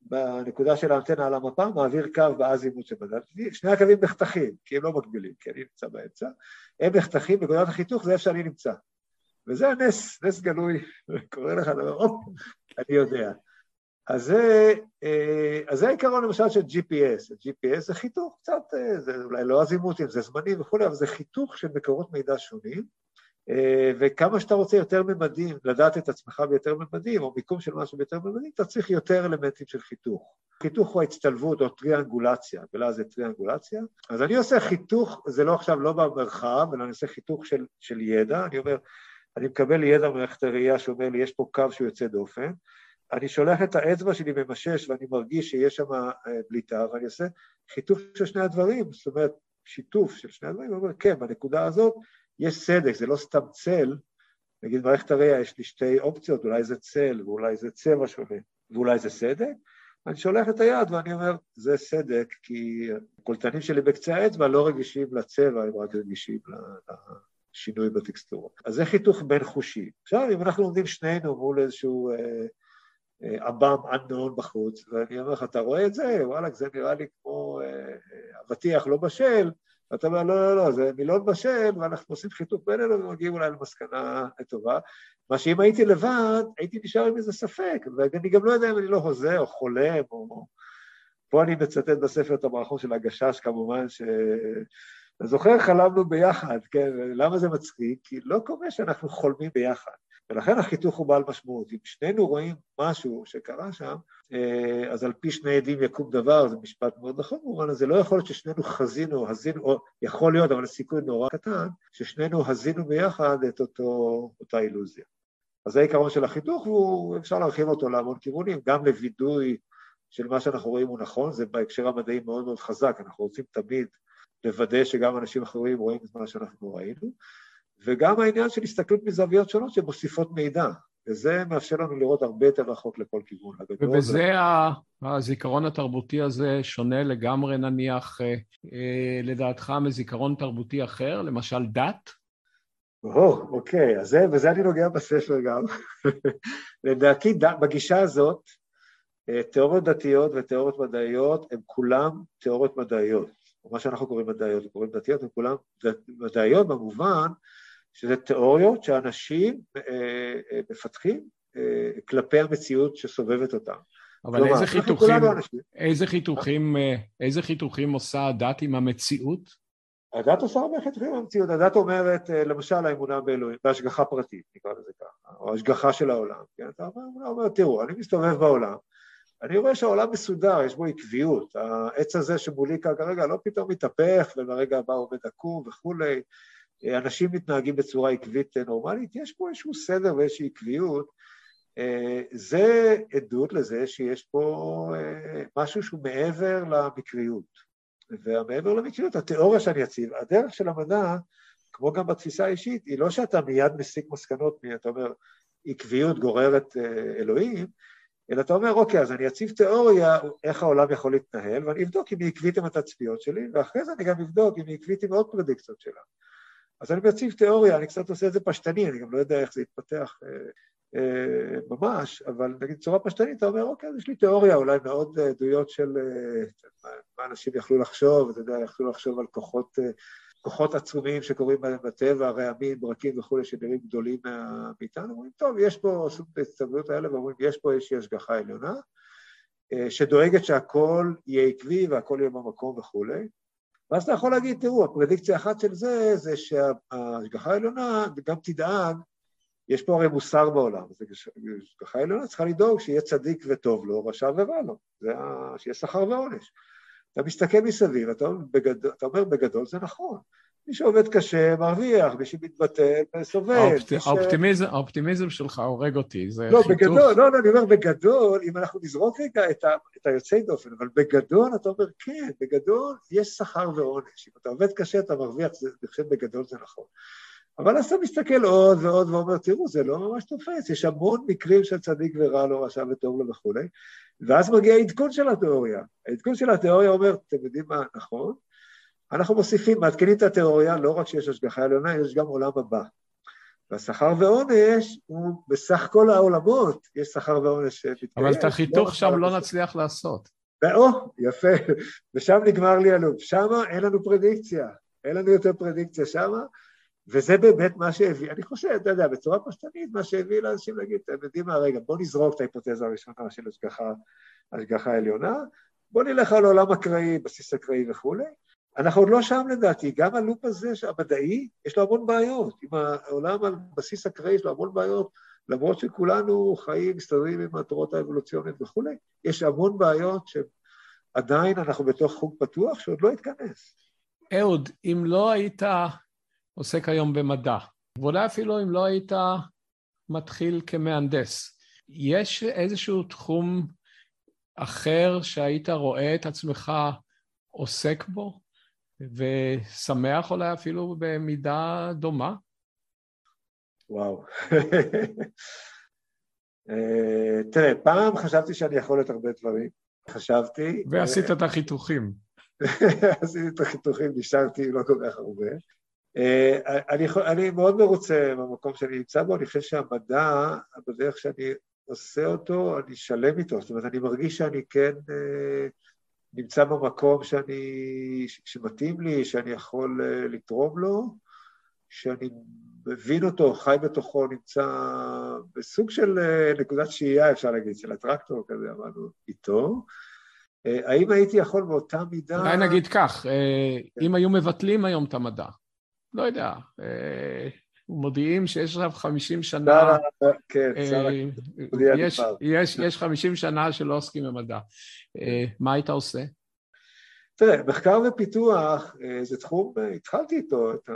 בנקודה של האנטנה על המפה, מעביר קו באזימות שמדדתי, שני הקווים נחתכים, כי הם לא מקבילים, כי אני נמצא באמצע, הם נחתכים, בנקודת החיתוך זה איפה שאני נמצא. וזה הנס, נס גלוי, קורא לך, הופ, אני יודע. אז זה, אה, אז זה העיקרון למשל של GPS, GPS זה חיתוך קצת, אה, זה אולי לא אזימוטים, זה זמני וכולי, אבל זה חיתוך של מקורות מידע שונים, אה, וכמה שאתה רוצה יותר ממדים, לדעת את עצמך ביותר ממדים, או מיקום של משהו ביותר ממדים, אתה צריך יותר אלמנטים של חיתוך. חיתוך הוא ההצטלבות או טריאנגולציה, ולא זה טריאנגולציה. אז אני עושה חיתוך, זה לא עכשיו לא במרחב, אלא אני עושה חיתוך של, של ידע, אני אומר, אני מקבל ידע ממערכת הראייה שאומר לי, יש פה קו שהוא יוצא דופן, אני שולח את האצבע שלי ממשש ואני מרגיש שיש שם אה, בליטה, ואני עושה חיתוך של שני הדברים, זאת אומרת, שיתוף של שני הדברים, ואומר, כן, בנקודה הזאת יש סדק, זה לא סתם צל, נגיד במערכת הראייה יש לי שתי אופציות, אולי זה צל ואולי זה צבע שונה ואולי זה סדק, אני שולח את היד ואני אומר, זה סדק, כי הקולטנים שלי בקצה האצבע לא רגישים לצבע, הם רק רגישים לשינוי בטקסטורה. אז זה חיתוך בין חושים. עכשיו, אם אנחנו עומדים שנינו מול איזשהו אה, אה, עב"ם unknown בחוץ, ואני אומר לך, אתה רואה את זה? וואלה, זה נראה לי כמו אה, אבטיח לא בשל, ואתה אומר, לא, לא, לא, זה מילון בשל, ואנחנו עושים חיתוך בינינו ומגיעים אולי למסקנה טובה. מה שאם הייתי לבד, הייתי נשאר עם איזה ספק, ואני גם לא יודע אם אני לא הוזה או חולם, או... פה אני מצטט בספר את המערכון של הגשש, כמובן, ש... אתה זוכר, חלמנו ביחד, כן? למה זה מצחיק? כי לא קורה שאנחנו חולמים ביחד. ולכן החיתוך הוא בעל משמעות. אם שנינו רואים משהו שקרה שם, אה, אז על פי שני עדים יקום דבר, זה משפט מאוד נכון במובן הזה, לא יכול להיות ששנינו חזינו, הזינו, או יכול להיות, אבל הסיכוי נורא קטן, ששנינו הזינו ביחד את אותו, אותה אילוזיה. אז זה העיקרון של החיתוך, ואפשר להרחיב אותו להמון כיוונים, גם לווידוי של מה שאנחנו רואים הוא נכון, זה בהקשר המדעי מאוד מאוד חזק, אנחנו רוצים תמיד לוודא שגם אנשים אחרים רואים את מה שאנחנו ראינו, וגם העניין של הסתכלות מזוויות שונות שמוסיפות מידע, וזה מאפשר לנו לראות הרבה יותר רחוק לכל כיוון. ובזה הזיכרון התרבותי הזה שונה לגמרי נניח, אה, אה, לדעתך, מזיכרון תרבותי אחר, למשל דת? או, אוקיי, אז זה, וזה אני נוגע בספר גם. לדעתי, בגישה הזאת, אה, תיאוריות דתיות ותיאוריות מדעיות הן כולן תיאוריות מדעיות. מה שאנחנו קוראים מדעיות, קוראים דתיות, הן כולן מדעיות במובן שזה תיאוריות שאנשים אה, אה, מפתחים אה, כלפי המציאות שסובבת אותם. אבל כלומר, איזה חיתוכים, איזה חיתוכים, איזה חיתוכים עושה הדת עם המציאות? הדת עושה הרבה חיתוכים עם המציאות. הדת אומרת, למשל, האמונה באלוהים, בהשגחה פרטית, נקרא לזה ככה, או השגחה של העולם. כן? אתה אומר, תראו, אני מסתובב בעולם, אני רואה שהעולם מסודר, יש בו עקביות. העץ הזה שמולי כאן כרגע לא פתאום מתהפך, וברגע הבא עומד עקום וכולי. אנשים מתנהגים בצורה עקבית נורמלית, יש פה איזשהו סדר ואיזושהי עקביות. זה עדות לזה שיש פה אה, משהו שהוא מעבר למקריות. והמעבר למקריות, התיאוריה שאני אציב, הדרך של המדע, כמו גם בתפיסה האישית, היא לא שאתה מיד מסיק מסקנות, אתה אומר, עקביות גוררת אה, אלוהים, אלא אתה אומר, אוקיי, אז אני אציב תיאוריה איך העולם יכול להתנהל, ואני אבדוק אם היא עקבית עם התצפיות שלי, ואחרי זה אני גם אבדוק אם היא עקבית עם עוד פרדיקציות שלה. אז אני מציב תיאוריה, אני קצת עושה את זה פשטני, אני גם לא יודע איך זה יתפתח אה, אה, ממש, אבל נגיד בצורה פשטנית, אתה אומר, אוקיי, אז יש לי תיאוריה, אולי מאוד אה, עדויות של אה, מה אנשים יכלו לחשוב, אתה יודע, יכלו לחשוב על כוחות, אה, כוחות עצומים שקורים בטבע, רעמים, ברקים וכולי, שנראים גדולים מאיתנו, אומרים, טוב, יש פה, עשו את ההצטברויות האלה ואומרים, יש פה איזושהי השגחה עליונה, אה, שדואגת שהכל יהיה עקבי והכל יהיה במקום וכולי. ואז אתה יכול להגיד, תראו, הפרדיקציה אחת של זה, זה שההשגחה העליונה גם תדאג, יש פה הרי מוסר בעולם, אז השגחה העליונה צריכה לדאוג שיהיה צדיק וטוב לו, רשע ורע לו, שיהיה שכר ועונש. אתה מסתכל מסביב, אתה אומר, בגדול, אתה אומר בגדול זה נכון. מי שעובד קשה מרוויח, מי שמתבטל סובל. האופט, ש... האופטימיזם, האופטימיזם שלך הורג אותי, זה לא, חיתוך. בגדול, לא, לא, אני אומר בגדול, אם אנחנו נזרוק רגע את, ה, את היוצאי דופן, אבל בגדול אתה אומר כן, בגדול יש שכר ועונש. אם אתה עובד קשה אתה מרוויח, אני חושב בגדול זה נכון. אבל אז אתה מסתכל עוד ועוד ואומר, תראו, זה לא ממש תופס, יש המון מקרים של צדיק ורע לו, רשע וטוב לו וכולי, ואז מגיע העדכון של התיאוריה. העדכון של התיאוריה אומר, אתם יודעים מה, נכון, אנחנו מוסיפים, מעדכנים את התיאוריה, לא רק שיש השגחה עליונה, יש גם עולם הבא. והשכר ועונש הוא בסך כל העולמות, יש שכר ועונש שמתקיים. אבל את החיתוך שם לא נצליח לעשות. או, יפה, ושם נגמר לי הלופ. שם אין לנו פרדיקציה, אין לנו יותר פרדיקציה שמה, וזה באמת מה שהביא, אני חושב, אתה יודע, בצורה פשטנית, מה שהביא לאנשים להגיד, אתם יודעים מה, רגע, בוא נזרוק את ההיפותזה הראשונה של השגחה, השגחה עליונה, בוא נלך על עולם אקראי, בסיס אקראי וכולי. אנחנו עוד לא שם לדעתי, גם הלופ הזה המדעי, יש לו המון בעיות. עם העולם על בסיס אקראי יש לו המון בעיות, למרות שכולנו חיים, מסתדרים עם התורות האבולוציוניות וכולי, יש המון בעיות שעדיין אנחנו בתוך חוג פתוח שעוד לא התכנס. אהוד, אם לא היית עוסק היום במדע, ואולי אפילו אם לא היית מתחיל כמהנדס, יש איזשהו תחום אחר שהיית רואה את עצמך עוסק בו, ושמח אולי אפילו במידה דומה? וואו. אה, תראה, פעם חשבתי שאני יכול להיות הרבה דברים. חשבתי... ועשית את החיתוכים. עשיתי את החיתוכים, נשארתי לא כל כך הרבה. אה, אני, אני מאוד מרוצה במקום שאני נמצא בו, אני חושב שהמדע, בדרך שאני עושה אותו, אני שלם איתו, זאת אומרת, אני מרגיש שאני כן אה, נמצא במקום שאני, שמתאים לי, שאני יכול אה, לתרום לו, שאני מבין אותו, חי בתוכו, נמצא בסוג של נקודת שהייה, אפשר להגיד, של הטרקטור כזה, אמרנו, איתו. האם הייתי יכול באותה מידה... אולי נגיד כך, אם היו מבטלים היום את המדע, לא יודע, אה, מודיעים שיש עכשיו 50 שנה, כן, אה, יש 50 שנה שלא עוסקים במדע. אה, מה היית עושה? תראה, מחקר ופיתוח זה תחום, התחלתי איתו את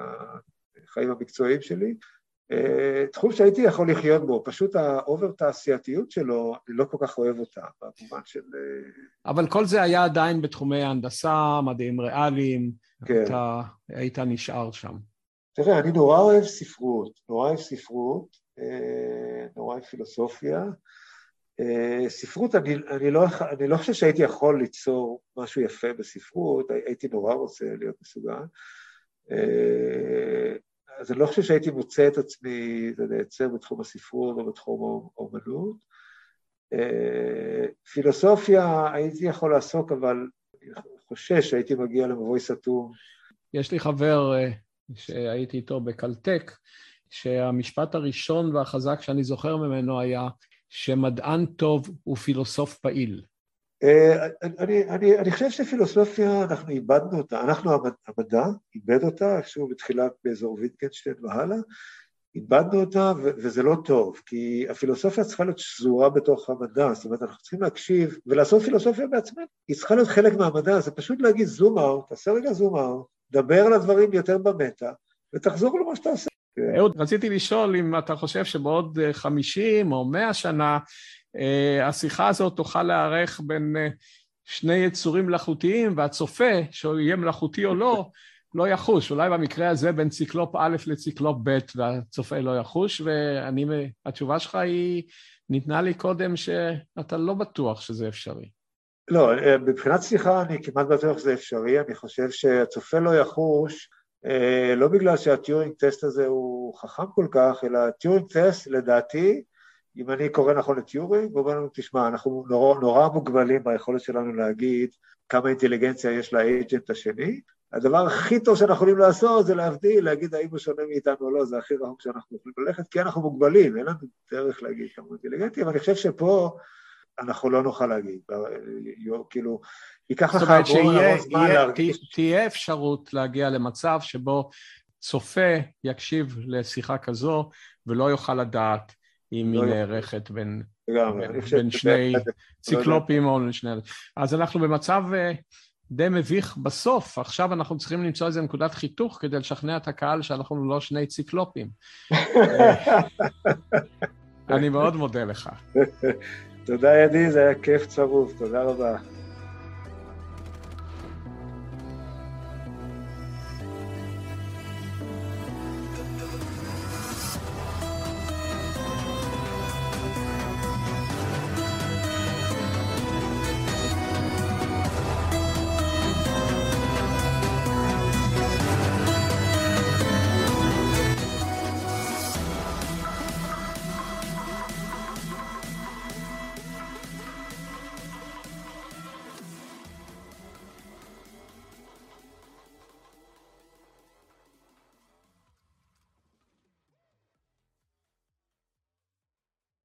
החיים המקצועיים שלי, תחום שהייתי יכול לחיות בו, פשוט האובר תעשייתיות שלו, אני לא כל כך אוהב אותה, במובן של... אבל כל זה היה עדיין בתחומי הנדסה, מדעים ריאליים, כן. אתה היית נשאר שם. תראה, אני נורא אוהב ספרות, נורא אוהב ספרות, אה, נורא אוהב פילוסופיה. אה, ספרות, אני, אני, לא, אני לא חושב שהייתי יכול ליצור משהו יפה בספרות, הייתי נורא רוצה להיות מסוגל. אה, אז אני לא חושב שהייתי מוצא את עצמי לייצר בתחום הספרות או בתחום האומנות. פילוסופיה הייתי יכול לעסוק, אבל חושש שהייתי מגיע למבוי סתום. יש לי חבר שהייתי איתו בקלטק, שהמשפט הראשון והחזק שאני זוכר ממנו היה שמדען טוב הוא פילוסוף פעיל. אה, אני, אני, אני חושב שפילוסופיה, אנחנו איבדנו אותה, אנחנו המדע איבד אותה, איכשהו בתחילת באזור ויטקנשטיין והלאה, איבדנו אותה וזה לא טוב, כי הפילוסופיה צריכה להיות שזורה בתוך המדע, זאת אומרת אנחנו צריכים להקשיב ולעשות פילוסופיה בעצמנו, היא צריכה להיות חלק מהמדע, זה פשוט להגיד זום אאוט, תעשה רגע זום אאוט, דבר על הדברים יותר במטה, ותחזור למה שאתה עושה. אהוד, רציתי לשאול אם אתה חושב שבעוד 50 או 100 שנה אה, השיחה הזאת תוכל להיערך בין אה, שני יצורים מלאכותיים, והצופה, שהוא יהיה מלאכותי או לא, לא יחוש. אולי במקרה הזה בין ציקלופ א' לציקלופ ב', והצופה לא יחוש, והתשובה שלך היא, ניתנה לי קודם שאתה לא בטוח שזה אפשרי. לא, אה, מבחינת שיחה אני כמעט בטוח שזה אפשרי, אני חושב שהצופה לא יחוש, אה, לא בגלל שה Turing test הזה הוא חכם כל כך, אלא ה Turing test לדעתי, אם אני קורא נכון לטיורינג, הוא אומר לנו, תשמע, אנחנו נורא, נורא מוגבלים ביכולת שלנו להגיד כמה אינטליגנציה יש ל agent השני, הדבר הכי טוב שאנחנו יכולים לעשות זה להבדיל, להגיד האם הוא שונה מאיתנו או לא, זה הכי רחוק שאנחנו יכולים ללכת, כי אנחנו מוגבלים, אין לנו דרך להגיד כמה אינטליגנטי, אבל אני חושב שפה אנחנו לא נוכל להגיד, כאילו, ייקח לך המון זמן להרגיש. תהיה אפשרות להגיע למצב שבו צופה יקשיב לשיחה כזו ולא יוכל לדעת אם היא לא נערכת בין, בין שני ציקלופים או שני... אז אנחנו במצב אה, די מביך בסוף, עכשיו אנחנו צריכים למצוא איזה נקודת חיתוך כדי לשכנע את הקהל שאנחנו לא שני ציקלופים. אני מאוד מודה לך. תודה ידי, זה היה כיף צרוף, תודה רבה.